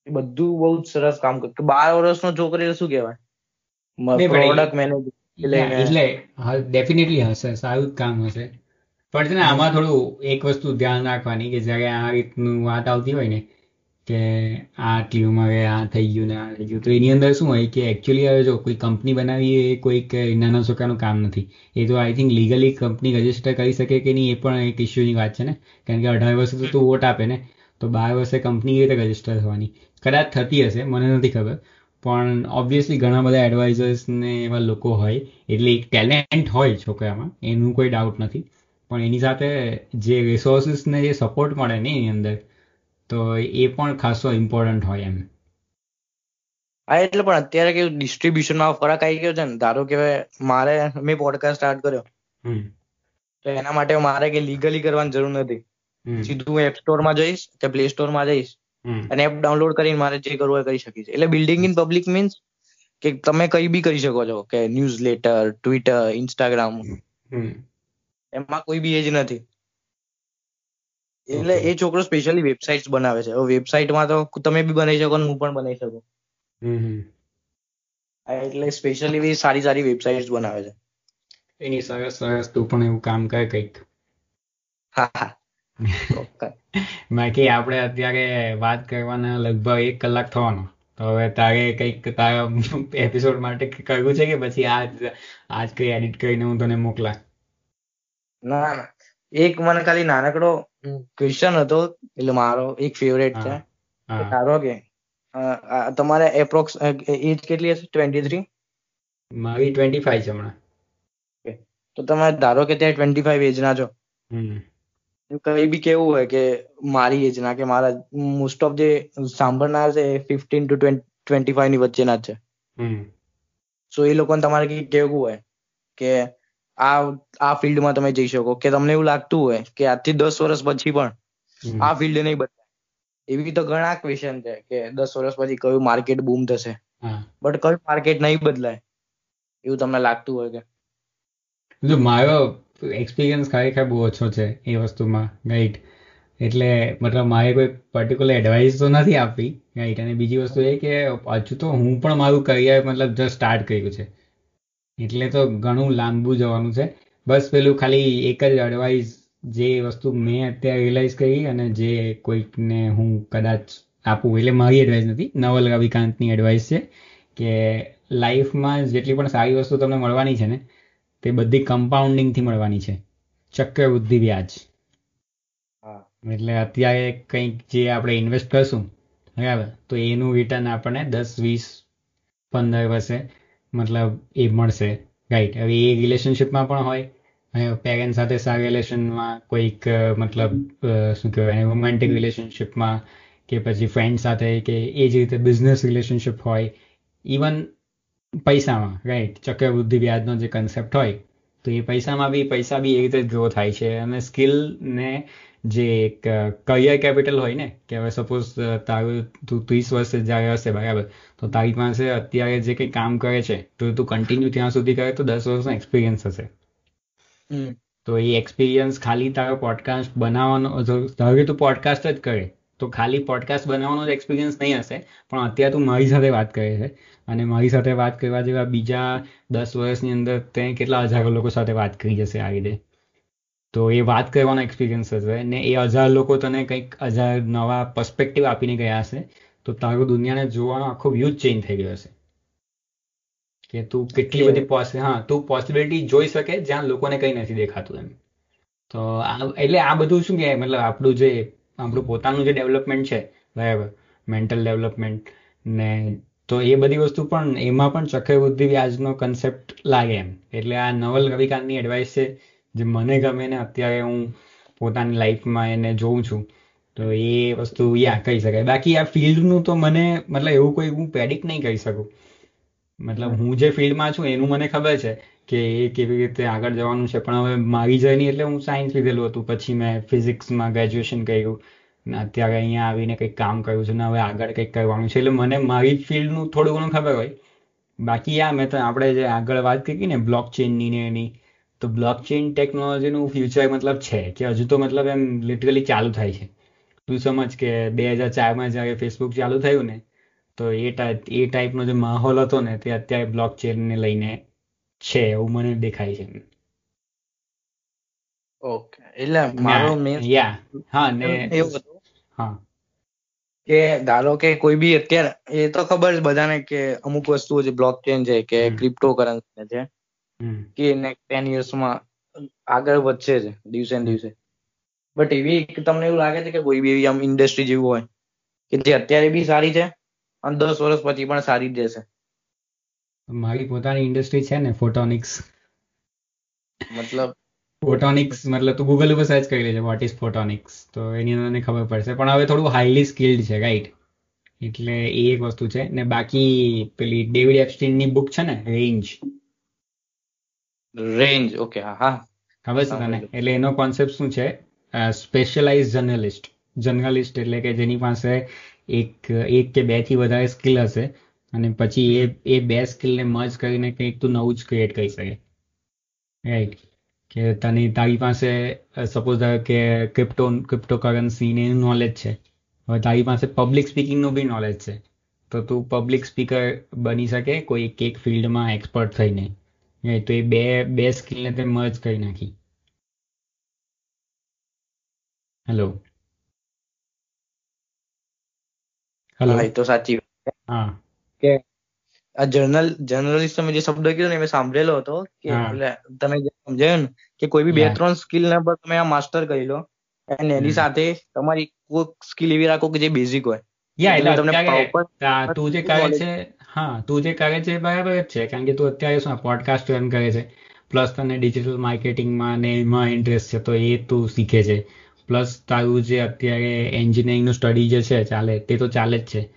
એ બધું બહુ જ સરસ કામ કરે. બાર વર્ષનો છોકરો શું એ- પ્રોડક્ટ મેનેજર એટલે ડેફિનેટલી હશે સારું જ કામ હશે. પણ છે ને આમાં થોડું એક વસ્તુ ધ્યાન રાખવાની કે જયારે આ રીતનું વાત આવતી હોય ને કે આ ટીવીમાં ઉંમરે આ થઈ ગયું ને આ થઈ ગયું. તો એની અંદર શું હોય કે એકચ્યુઅલી હવે જો કોઈ કંપની બનાવી એ કોઈક નાના છોકરાનું કામ નથી. એ તો I think legally company register કરી શકે કે નહીં એ પણ એક ઇસ્યુની વાત છે ને. કારણ કે અઢાર વર્ષે તો તું વોટ આપે ને. તો બાર વર્ષે કંપની એ રીતે રજિસ્ટર થવાની? કદાચ થતી હશે મને નથી ખબર. પણ ઓબ્વિયસલી ઘણા બધા એડવાઇઝર્સ ને એવા લોકો હોય. એટલે એક ટેલેન્ટ હોય છોકરામાં એનું કોઈ ડાઉટ નથી. પણ એની સાથે જે રિસોર્સિસને જે સપોર્ટ મળે ને એની અંદર તો એ પણ ખાસો ઇમ્પોર્ટન્ટ હોય એમ. હા એટલે પણ અત્યારે કેવું ડિસ્ટ્રીબ્યુશનમાં ફરક આવી ગયો છે ને ધારો કે મારે મેં પોડકાસ્ટ સ્ટાર્ટ કર્યો. હમ. તો એના માટે મારે કે લીગલી કરવાની જરૂર નથી. સીધું હું એપ સ્ટોરમાં જઈશ કે પ્લે સ્ટોરમાં જઈશ અને એપ ડાઉનલોડ કરીને મારે જે કરવું એ કરી શકીશ. એટલે બિલ્ડિંગ ઇન પબ્લિક મીન્સ કે તમે કઈ બી કરી શકો છો કે news letter Twitter Instagram hmm. એમાં કોઈ બી એજ નથી. એટલે એ છોકરો સ્પેશિયલી વેબસાઇટ્સ બનાવે છે. હવે વેબસાઇટમાં તો તમે બી બનાવી શકો ને હું પણ બનાવી શકું. એટલે સ્પેશિયલી સારી સારી વેબસાઇટ્સ બનાવે છે. એની સરસ સરસ તું પણ એવું કામ કર કંઈક. હા હા. બાકી આપણે અત્યારે વાત કરવાના લગભગ એક કલાક થવાનો. તો હવે તારે કંઈક તારા એપિસોડ માટે કરવું છે કે પછી આજ આજ કઈ એડિટ કરીને હું તને મોકલા ના ના. એક મને ખાલી નાનકડો ક્વેશ્ચન હતો એટલે મારો એક ફેવરેટ છે. ધારો કે. તમારે એપ્રોક્સ એજ કેટલી હશે? ટ્વેન્ટી થ્રી મારી ટ્વેન્ટી ફાઈવ છે હમણાં. તો તમે ધારો કે ત્યાં ટ્વેન્ટી ફાઈવ એજ ના છો. હમ. કઈ બી કેવું હોય કે મારી એજ ના કે મારા મોસ્ટ ઓફ જે સાંભળનાર છે ફિફ્ટીન ટુ ટ્વેન્ટી ફાઈવની વચ્ચેના જ છે. હમ. સો એ લોકોને તમારે કઈ કેવું હોય કે આ આ ફિલ્ડમાં તમે જઈ શકો. કે તમને એવું લાગતું હોય કે આજથી દસ વર્ષ પછી પણ આ ફિલ્ડ નહીં બદલાય એવી તો ઘણા ક્વેશ્ચન છે કે દસ વર્ષ પછી કયું માર્કેટ બૂમ થશે. બટ કયું માર્કેટ નહીં બદલાય? એવું તમને લાગતું હોય કે? જો મારો એક્સપિરિયન્સ ખરેખર બહુ ઓછો છે એ વસ્તુમાં રાઈટ એટલે મતલબ મારે કોઈ પર્ટિક્યુલર એડવાઇસ તો નથી આપવી રાઈટ અને બીજી વસ્તુ એ કે હજુ તો હું પણ મારું કરિયર મતલબ જસ્ટ સ્ટાર્ટ કર્યું છે. એટલે તો ઘણું લાંબુ જવાનું છે. બસ પેલું ખાલી એક જ એડવાઇસ જે વસ્તુ મેં અત્યારે રિયલાઇઝ કરી અને જે કોઈકને હું કદાચ આપું એટલે મારી એડવાઇસ નથી નવલ રવિકાંતની એડવાઇસ છે કે લાઈફમાં જેટલી પણ સારી વસ્તુ તમને મળવાની છે ને તે બધી કમ્પાઉન્ડિંગથી મળવાની છે. ચક્રવૃદ્ધિ વ્યાજ. એટલે અત્યારે કંઈક જે આપણે ઇન્વેસ્ટ કરશું બરાબર? તો એનું રિટર્ન આપણને દસ વીસ પંદર વર્ષે મતલબ એ મળશે. રાઈટ હવે એ રિલેશનશિપમાં પણ હોય. પેરેન્ટ સાથે સારા રિલેશનમાં કોઈક મતલબ શું કહેવાય રોમેન્ટિક રિલેશનશિપમાં કે પછી ફ્રેન્ડ સાથે કે એ જ રીતે બિઝનેસ રિલેશનશિપ હોય. ઇવન પૈસામાં રાઈટ ચક્રવૃદ્ધિ વ્યાજનો જે કન્સેપ્ટ હોય, તો એ પૈસામાં બી, પૈસા બી એ રીતે ગ્રો થાય છે. અને સ્કિલ ને જે એક કરિયર કેપિટલ હોય ને કે હવે સપોઝ તારું તું ત્રીસ વર્ષે જ્યારે હશે બરાબર? તો તારી પાસે અત્યારે જે કંઈ કામ કરે છે તો તું કન્ટિન્યુ ત્યાં સુધી કરે તો દસ વર્ષનો એક્સપિરિયન્સ હશે. તો એ એક્સપિરિયન્સ ખાલી તારો પોડકાસ્ટ બનાવવાનો ધારો તું પોડકાસ્ટ જ કરે તો ખાલી પોડકાસ્ટ બનાવવાનો જ એક્સપિરિયન્સ નહીં હશે પણ અત્યારે તું મારી સાથે વાત કરે છે. અને મારી સાથે વાત કરવા જેવા બીજા દસ વર્ષની અંદર તે કેટલા હજારો લોકો સાથે વાત કરી જશે આ રીતે. તો એ વાત કરવાનો એક્સપિરિયન્સ હશે ને એ હજાર લોકો તને કંઈક હજાર નવા પર્સપેક્ટિવ આપીને ગયા હશે તો તારું દુનિયાને જોવાનો આખો વ્યૂ ચેન્જ થઈ ગયો હશે. કે તું કેટલી બધી પોસ હા તું પોસિબિલિટી જોઈ શકે જ્યાં લોકોને કંઈ નથી દેખાતું એમ. તો આ એટલે આ બધું શું કે મતલબ આપણું જે આપણું પોતાનું જે ડેવલપમેન્ટ છે બરાબર? મેન્ટલ ડેવલપમેન્ટ ને તો એ બધી વસ્તુ પણ એમાં પણ ચક્રવૃદ્ધિ વ્યાજનો કન્સેપ્ટ લાગે એમ. એટલે આ નવલ રવિકાંતની એડવાઇસ છે જે મને ગમે ને અત્યારે હું પોતાની લાઈફમાં એને જોઉં છું, તો એ વસ્તુ યા કહી શકાય. બાકી આ ફિલ્ડનું તો મને મતલબ એવું કોઈ હું પ્રેડિક્ટ નહીં કરી શકું. મતલબ હું જે ફિલ્ડમાં છું એનું મને ખબર છે કે એ કેવી રીતે આગળ જવાનું છે. પણ હવે મારી જર્ની એટલે હું સાયન્સ લીધેલું હતું. પછી મેં ફિઝિક્સમાં ગ્રેજ્યુએશન કર્યું ને અત્યારે અહીંયા આવીને કંઈક કામ કર્યું છે ને હવે આગળ કંઈક કરવાનું છે. એટલે મને મારી ફિલ્ડનું થોડું ઘણું ખબર હોય. બાકી આ મેં તો આપણે જે આગળ વાત કરી ને બ્લોક ચેનની ને એની તો બ્લોકચેન ટેકનોલોજીનું ફ્યુચર મતલબ છે કે હજુ તો મતલબ એમ લિટરલી ચાલુ થાય છે. તું સમજ કે બે હજાર ચારમાં જ્યારે ફેસબુક ચાલુ થયું ને તો એ ટાઈપ એ ટાઈપનો જે માહોલ હતો ને તે અત્યારે બ્લોક ચેનને લઈને છે એવું મને દેખાય છે. ઓકે એટલે મારો મેં યા હા ને એવું હતું? હા. કે ધારો કે કોઈ બી અત્યારે એ તો ખબર છે બધાને કે અમુક વસ્તુઓ જે બ્લોક ચેન છે કે ક્રિપ્ટો કરન્સી છે. કે નેક્સ્ટ ટેનમાં આગળ વધશે જ દિવસે ને દિવસે. બટ એવી તમને એવું લાગે છે કે કોઈ બી એવી આમ ઇન્ડસ્ટ્રી જેવું હોય કે જે અત્યારે બી સારી છે અને દસ વર્ષ પછી પણ સારી જ રહેશે. મારી પોતાની ઇન્ડસ્ટ્રી છે ને ફોટોનિક્સ મતલબ? ફોટોનિક્સ મતલબ તું ગૂગલ ઉપર સર્ચ કરી લેજે વોટ ઇઝ ફોટોનિક્સ તો એની અંદર ખબર પડશે. પણ હવે થોડું હાઈલી સ્કિલ્ડ છે રાઈટ એટલે એ એક વસ્તુ છે. ને બાકી પેલી ડેવિડ એપ્સ્ટીનની બુક છે ને રેન્જ રેન્જ ઓકે હા હા. ખબર છે તને? એટલે એનો કોન્સેપ્ટ શું છે? સ્પેશિયલાઇઝ જર્નલિસ્ટ જર્નલિસ્ટ એટલે કે જેની પાસે એક એક કે બેથી વધારે સ્કિલ હશે અને પછી એ એ બે સ્કિલને મર્જ કરીને કંઈક તું નવું જ ક્રિએટ કરી શકે. રાઈટ કે તને તારી પાસે સપોઝ ધારો કે ક્રિપ્ટો ક્રિપ્ટોકરન્સી ને એનું નોલેજ છે. હવે તારી પાસે પબ્લિક સ્પીકિંગનું બી નોલેજ છે. તો તું પબ્લિક સ્પીકર બની શકે કોઈ એક એક ફિલ્ડમાં એક્સપર્ટ થઈને? તો એ બે બે સ્કિલને તે મર્જ કરી નાખી. હેલો હેલો હા એ તો સાચી હા. કે આ જર્નલ જર્નલિસ્ટ તમે જે શબ્દ કીધો ને મેં સાંભળેલો હતો કે એટલે તમે સમજાયું ને કે કોઈ બી બે ત્રણ સ્કિલ ના પર તમે આ માસ્ટર કરી લો અને એની સાથે તમારી કોઈ સ્કિલ એવી રાખો કે જે બેઝિક હોય. યા એટલે તમને તું જે કહે છે હા, તું જે કરે છે બરાબર જ છે, કારણ કે તું અત્યારે શું પોડકાસ્ટ રન કરે છે. પ્લસ તને ડિજિટલ માર્કેટિંગમાં ને એમાં ઇન્ટરેસ્ટ છે, તો એ તું શીખે છે. પ્લસ તારું જે અત્યારે એન્જિનિયરિંગનું સ્ટડી જે છે, ચાલે, તે તો ચાલે જ છે.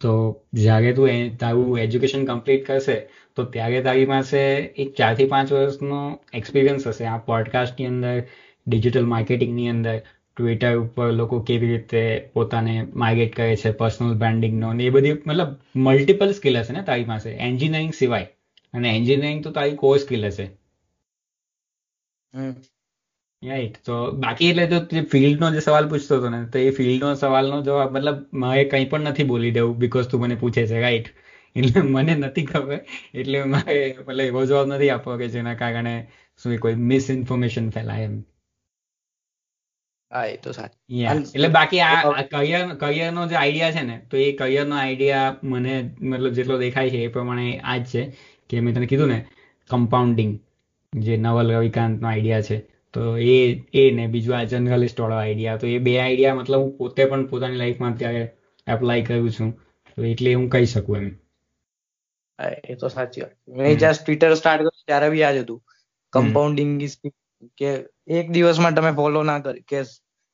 તો જ્યારે તું તારું એજ્યુકેશન કમ્પ્લીટ કરશે, તો ત્યારે તારી પાસે એક ચારથી પાંચ વર્ષનો એક્સપિરિયન્સ હશે આ પોડકાસ્ટની અંદર ડિજિટલ માર્કેટિંગની અંદર. ટ્વિટર ઉપર લોકો કેવી રીતે પોતાને માર્કેટ કરે છે પર્સનલ બ્રાન્ડિંગનો ને એ બધી મતલબ મલ્ટિપલ સ્કિલ હશે ને તારી પાસે? એન્જિનિયરિંગ સિવાય. અને એન્જિનિયરિંગ તો તારી કોર સ્કિલ હશે. રાઈટ તો બાકી એટલે તો તે ફિલ્ડનો જે સવાલ પૂછતો હતો ને તો એ ફિલ્ડનો સવાલનો જવાબ મતલબ મારે કંઈ પણ નથી બોલી દેવું બીકોઝ તું મને પૂછે છે રાઈટ એટલે મને નથી ખબર એટલે મારે મતલબ એવો જવાબ નથી આપવો કે જેના કારણે શું કોઈ મિસઇન્ફોર્મેશન ફેલાય એમ. હા એ તો સાચી. એટલે બાકી આ કરિયર કરિયરનો જે આઈડિયા છે ને તો એ કરિયરનો આઈડિયા મને મતલબ જેટલો દેખાય છે એ પ્રમાણે આ જ છે. કે મેં તને કીધું ને કમ્પાઉન્ડિંગ જે નવલ રવિકાંતનો આઈડિયા છે તો એ એ ને બીજું આ જર્નલિસ્ટ વાળો આઈડિયા તો એ બે આઈડિયા મતલબ હું પોતે પણ પોતાની લાઈફમાં અત્યારે એપ્લાય કરું છું. તો એટલે હું કહી શકું એમ. એ તો સાચી વાત. મેં જ્યાં ટ્વિટર સ્ટાર્ટ કર્યું ત્યારે બી આ જ હતું. કમ્પાઉન્ડિંગ કે એક દિવસમાં તમે ફોલો ના કરી કે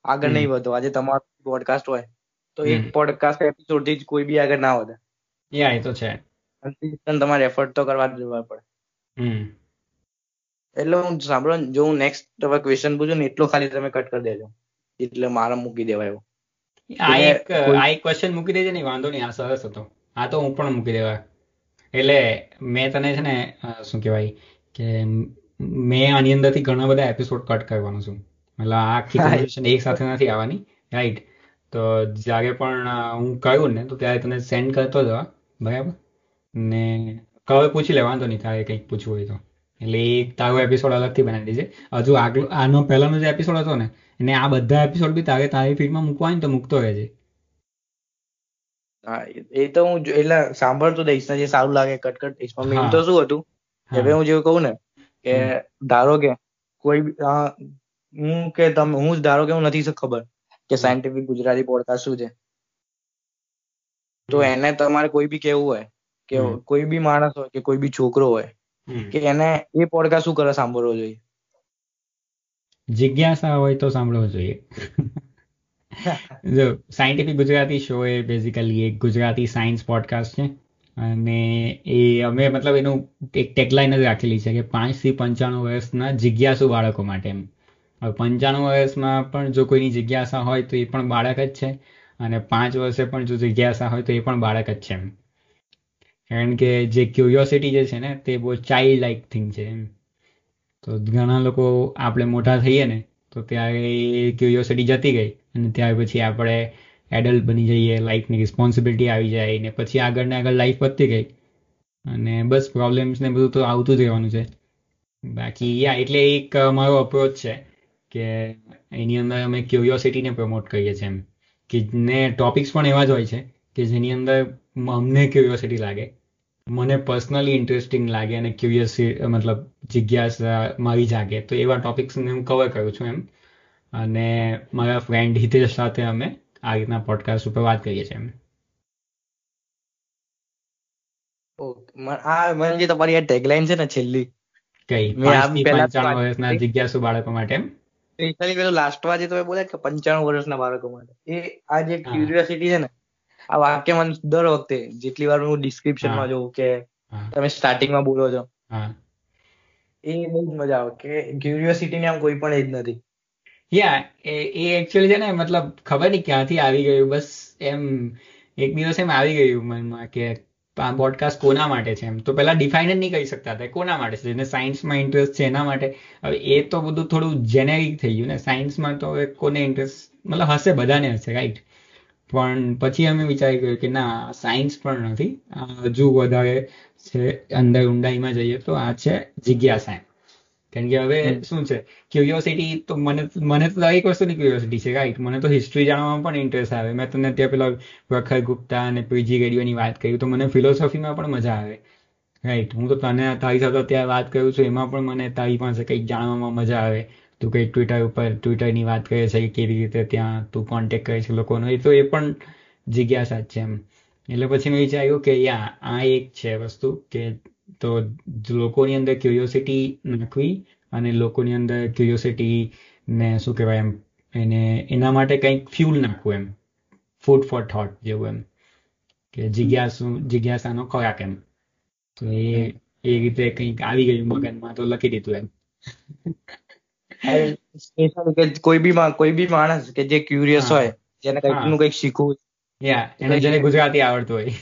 આગળ. નહીં વધો. આજે તમારો પોડકાસ્ટ હોય તો એક. પોડકાસ્ટ એપિસોડથી કોઈ બી આગળ ના વધે. યા એ તો છે. Consistent તમારે એફર્ટ તો કરવા જ જોવા પડે. એટલે હું સાંભળો જો હું નેક્સ્ટ હવે ક્વેશ્ચન પૂછું ને એટલો ખાલી તમે કટ કરી દેજો. એટલે મારે મૂકી દેવાય. એવું આ એક આ એક ક્વેશ્ચન મૂકી દેજે નહીં વાંધો નહીં આ સરસ હતો. આ તો હું પણ મૂકી દેવા. એટલે મેં તને છે ને શું કહેવાય કે મેં આની અંદરથી ઘણા બધા એપિસોડ કટ કરવાનો છું. એટલે આ આખી હા. કન્વર્સેશન એક સાથે નથી આવવાની. રાઈટ તો જ્યારે પણ હું કહ્યું ને તો ત્યારે તને સેન્ડ કરતો જવા બરાબર? ને હવે પૂછી લે વાંધો નહીં તારે કંઈક પૂછવું હોય તો. એટલે એક તારો એપિસોડ અલગથી બનાવી દેજે. હજુ આગલો આનો પહેલાનો જે એપિસોડ હતો ને અને આ બધા એપિસોડ બી તારે તારી ફીડમાં મૂકવા ને તો મૂકતો રહેજે. હા એ- તો હું એટલે સાંભળતો દઈશ ને જે સારું લાગે કટ કટ દઈશ પણ મેન તો શું હતું? હવે હું જેવું કહું ને કે ધારો કે કોઈ હું કે તમે હું ધારો કે હું નથી ખબર કે સાયન્ટિફિક ગુજરાતી પોડકાસ્ટ શું છે. તો એને તમારે કોઈ બી કેવું હોય કે કોઈ બી માણસ હોય કે કોઈ બી છોકરો હોય. કે એને એ પોડકાસ્ટ શું કરે સાંભળવો જોઈએ? જિજ્ઞાસા હોય તો સાંભળવો જોઈએ. જો સાયન્ટિફિક ગુજરાતી શો એ બેઝિકલી એક ગુજરાતી સાયન્સ પોડકાસ્ટ છે. અને એ અમે મતલબ એનું એક ટેગલાઈન જ રાખેલી છે કે પાંચથી પંચાણું વર્ષના જિજ્ઞાસુ બાળકો માટે એમ. હવે પંચાણું વર્ષમાં પણ જો કોઈની જિજ્ઞાસા હોય તો એ પણ બાળક જ છે. અને પાંચ વર્ષે પણ જો જિજ્ઞાસા હોય તો એ પણ બાળક જ છે એમ. કારણ કે જે ક્યુરિયોસિટી જે છે ને, તે બહુ ચાઇલ્ડ લાઇક થિંગ છે એમ. તો ઘણા લોકો આપણે મોટા થઈએ ને, તો ત્યારે એ ક્યુરિયોસિટી જતી ગઈ અને ત્યાર પછી આપણે એડલ્ટ બની જઈએ લાઈફની રિસ્પોન્સિબિલિટી આવી જાય ને પછી આગળ ને આગળ લાઈફ વધતી ગઈ. અને બસ પ્રોબ્લેમ્સ ને બધું તો આવતું જ રહેવાનું છે. બાકી યા, એટલે એક મારો અપ્રોચ છે. કે એની અંદર અમે ક્યુરિયોસિટીને પ્રમોટ કરીએ છીએ એમ. કે ને ટોપિક્સ પણ એવા જ હોય છે કે જેની અંદર અમને ક્યુરિયોસિટી લાગે મને પર્સનલી ઇન્ટરેસ્ટિંગ લાગે અને ક્યુરિયસ મતલબ જિજ્ઞાસા મારી જાગે તો એવા ટોપિક્સને હું કવર કરું છું એમ. અને મારા ફ્રેન્ડ હિતેશ સાથે અમે આ રીતના પોડકાસ્ટ ઉપર વાત કરીએ છીએ એમ. આ મને જે તમારી આ ટેગલાઈન છે ને છેલ્લી કઈ? આમ પંચાણું વર્ષના. જિજ્ઞાસુ બાળકો માટે એમ? સ્પેશિયલી પેલું લાસ્ટમાં જે તમે બોલ્યા કે પંચાણું વર્ષના બાળકો માટે એ આ જે. ક્યુરિયોસિટી છે ને આ વાક્ય મને દર વખતે જેટલી વાર હું ડિસ્ક્રિપ્શનમાં માં જોઉં કે તમે તમે સ્ટાર્ટિંગમાં બોલો છો એ બહુ જ મજા આવે કે ક્યુરિયોસિટી ને આમ કોઈ પણ એજ નથી. યા એ એ એકચ્યુઅલી છે ને મતલબ ખબર નહીં ક્યાંથી આવી ગયું બસ એમ એક દિવસ એમ આવી ગયું મનમાં કે આ પોડકાસ્ટ કોના માટે છે એમ? તો પહેલા ડિફાઇન જ નહીં કહી શકતા હતા. કોના માટે છે? જેને સાયન્સમાં ઇન્ટરેસ્ટ છે એના માટે. હવે એ તો બધું થોડું જેનેરિક થઈ ગયું ને. સાયન્સમાં તો હવે કોને ઇન્ટરેસ્ટ મતલબ હશે બધાને હશે રાઈટ પણ પછી અમે વિચારી ગયું કે ના સાયન્સ પણ નથી. હજુ વધારે છે, અંદર ઊંડાઈમાં જઈએ તો આ છે જિજ્ઞાસા એમ. કારણ કે હવે શું છે ક્યુરિયોસિટી તો મને મને તો દરેક વસ્તુની ક્યુરિયોસિટી છે રાઈટ મને તો હિસ્ટ્રી જાણવામાં પણ ઇન્ટરેસ્ટ આવે. મેં તમને ત્યાં પેલા પ્રખર ગુપ્તા અને પીજી રેડિયોની વાત કરી તો મને ફિલોસોફીમાં પણ મજા આવે. રાઈટ હું તો તને તારી સાથે અત્યારે વાત કરું છું એમાં પણ મને તારી પાસે કંઈક જાણવામાં મજા આવે. તું કંઈક ટ્વિટર ઉપર ટ્વિટરની વાત કરે છે કે કેવી રીતે ત્યાં તું કોન્ટેક્ટ કરે છે લોકોનો એ તો એ પણ જિજ્ઞાસા જ છે એમ. એટલે પછી મેં વિચાર્યું કે યા આ એક છે વસ્તુ કે તો લોકોની અંદર ક્યુરિયોસિટી નાખવી અને લોકોની અંદર ક્યુરિયોસિટી ને શું કહેવાય એમ એને એના માટે કંઈક ફ્યુલ નાખવું એમ. ફૂડ ફોર થોટ જેવું એમ. કે જિજ્ઞાસુ જિજ્ઞાસાનો ખોરાક એમ. તો એ એ રીતે કંઈક આવી ગયું મગજમાં તો લખી દીધું એમ. સ્પેશિયલ કે કોઈ બી કોઈ બી માણસ કે જે ક્યુરિયસ હોય જેને કંઈકનું કંઈક શીખવું યા એને જેને ગુજરાતી આવડતું હોય.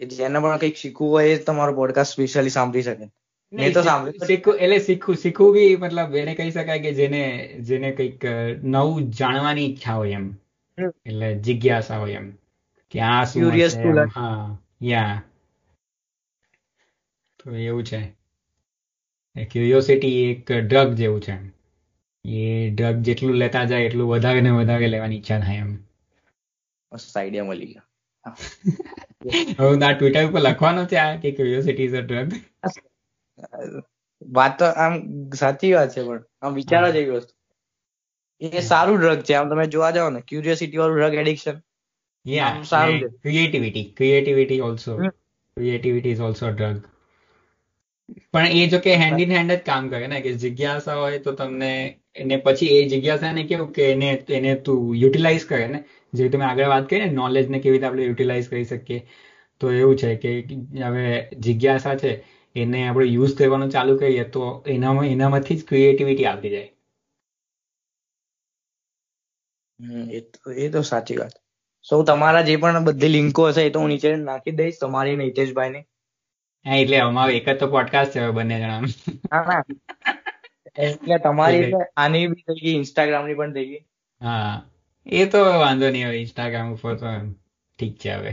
જેને પણ કંઈક શીખવું હોય એ તમારો પોડકાસ્ટ સ્પેશિયલી સાંભળી શકે. મેં તો સાંભળ્યું શીખવું એટલે શીખવું શીખવું બી મતલબ એને કહી શકાય કે જેને જેને કંઈક નવું જાણવાની ઈચ્છા હોય એમ. એટલે જિજ્ઞાસા હોય એમ. કે આ શું. હા યા. તો એવું છે. ક્યુરિયોસિટી એક ડ્રગ જેવું છે એમ. એ ડ્રગ જેટલું લેતા જાય એટલું વધારે ને વધારે લેવાની ઈચ્છા થાય એમ. મસ્ત આઈડિયા મળી ગયો. હવે હું આ ટ્વિટર ઉપર લખવાનો છે આ કે ક્યુરિયોસિટી ઇઝ અ ડ્રગ વાત તો આમ સાચી વાત છે પણ આમ વિચારવા જેવી વસ્તુ. એ સારું ડ્રગ છે આમ તમે જોવા જાવ ને ક્યુરિયોસિટી વાળું ડ્રગ એડિક્શન યા સારું છે. Creativity creativity also. Creativity is also drug પણ એ જો કે હેન્ડ ઇન હેન્ડ જ કામ કરે ને કે જિજ્ઞાસા હોય તો તમને એને પછી એ જિજ્ઞાસાને કેવું કે એને એને તું યુટિલાઇઝ કરે ને જે તમે આગળ વાત કરી ને નોલેજ ને કેવી રીતે આપણે યુટિલાઇઝ કરી શકીએ. તો એવું છે કે હવે જિજ્ઞાસા છે એને આપણે યુઝ કરવાનું ચાલુ કરીએ તો એનામાં એનામાંથી જ ક્રિએટિવિટી આવતી જાય. એ તો એ તો સાચી વાત. સૌ તમારા જે પણ બધી લિંકો હશે એ તો હું નીચે નાખી દઈશ તમારી ને હિતેશભાઈ ની હા એટલે અમારો એક જ તો પોડકાસ્ટ છે બંને જણા. એટલે તમારી આની બી થઈ ગઈ ઇન્સ્ટાગ્રામની પણ થઈ ગઈ. હા. એ તો વાંધો નહીં હવે ઇન્સ્ટાગ્રામ ઉપર તો એમ ઠીક છે હવે.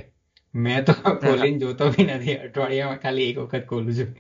મેં તો ખોલીને જોતો બી નથી. અઠવાડિયામાં ખાલી એક વખત ખોલું છું.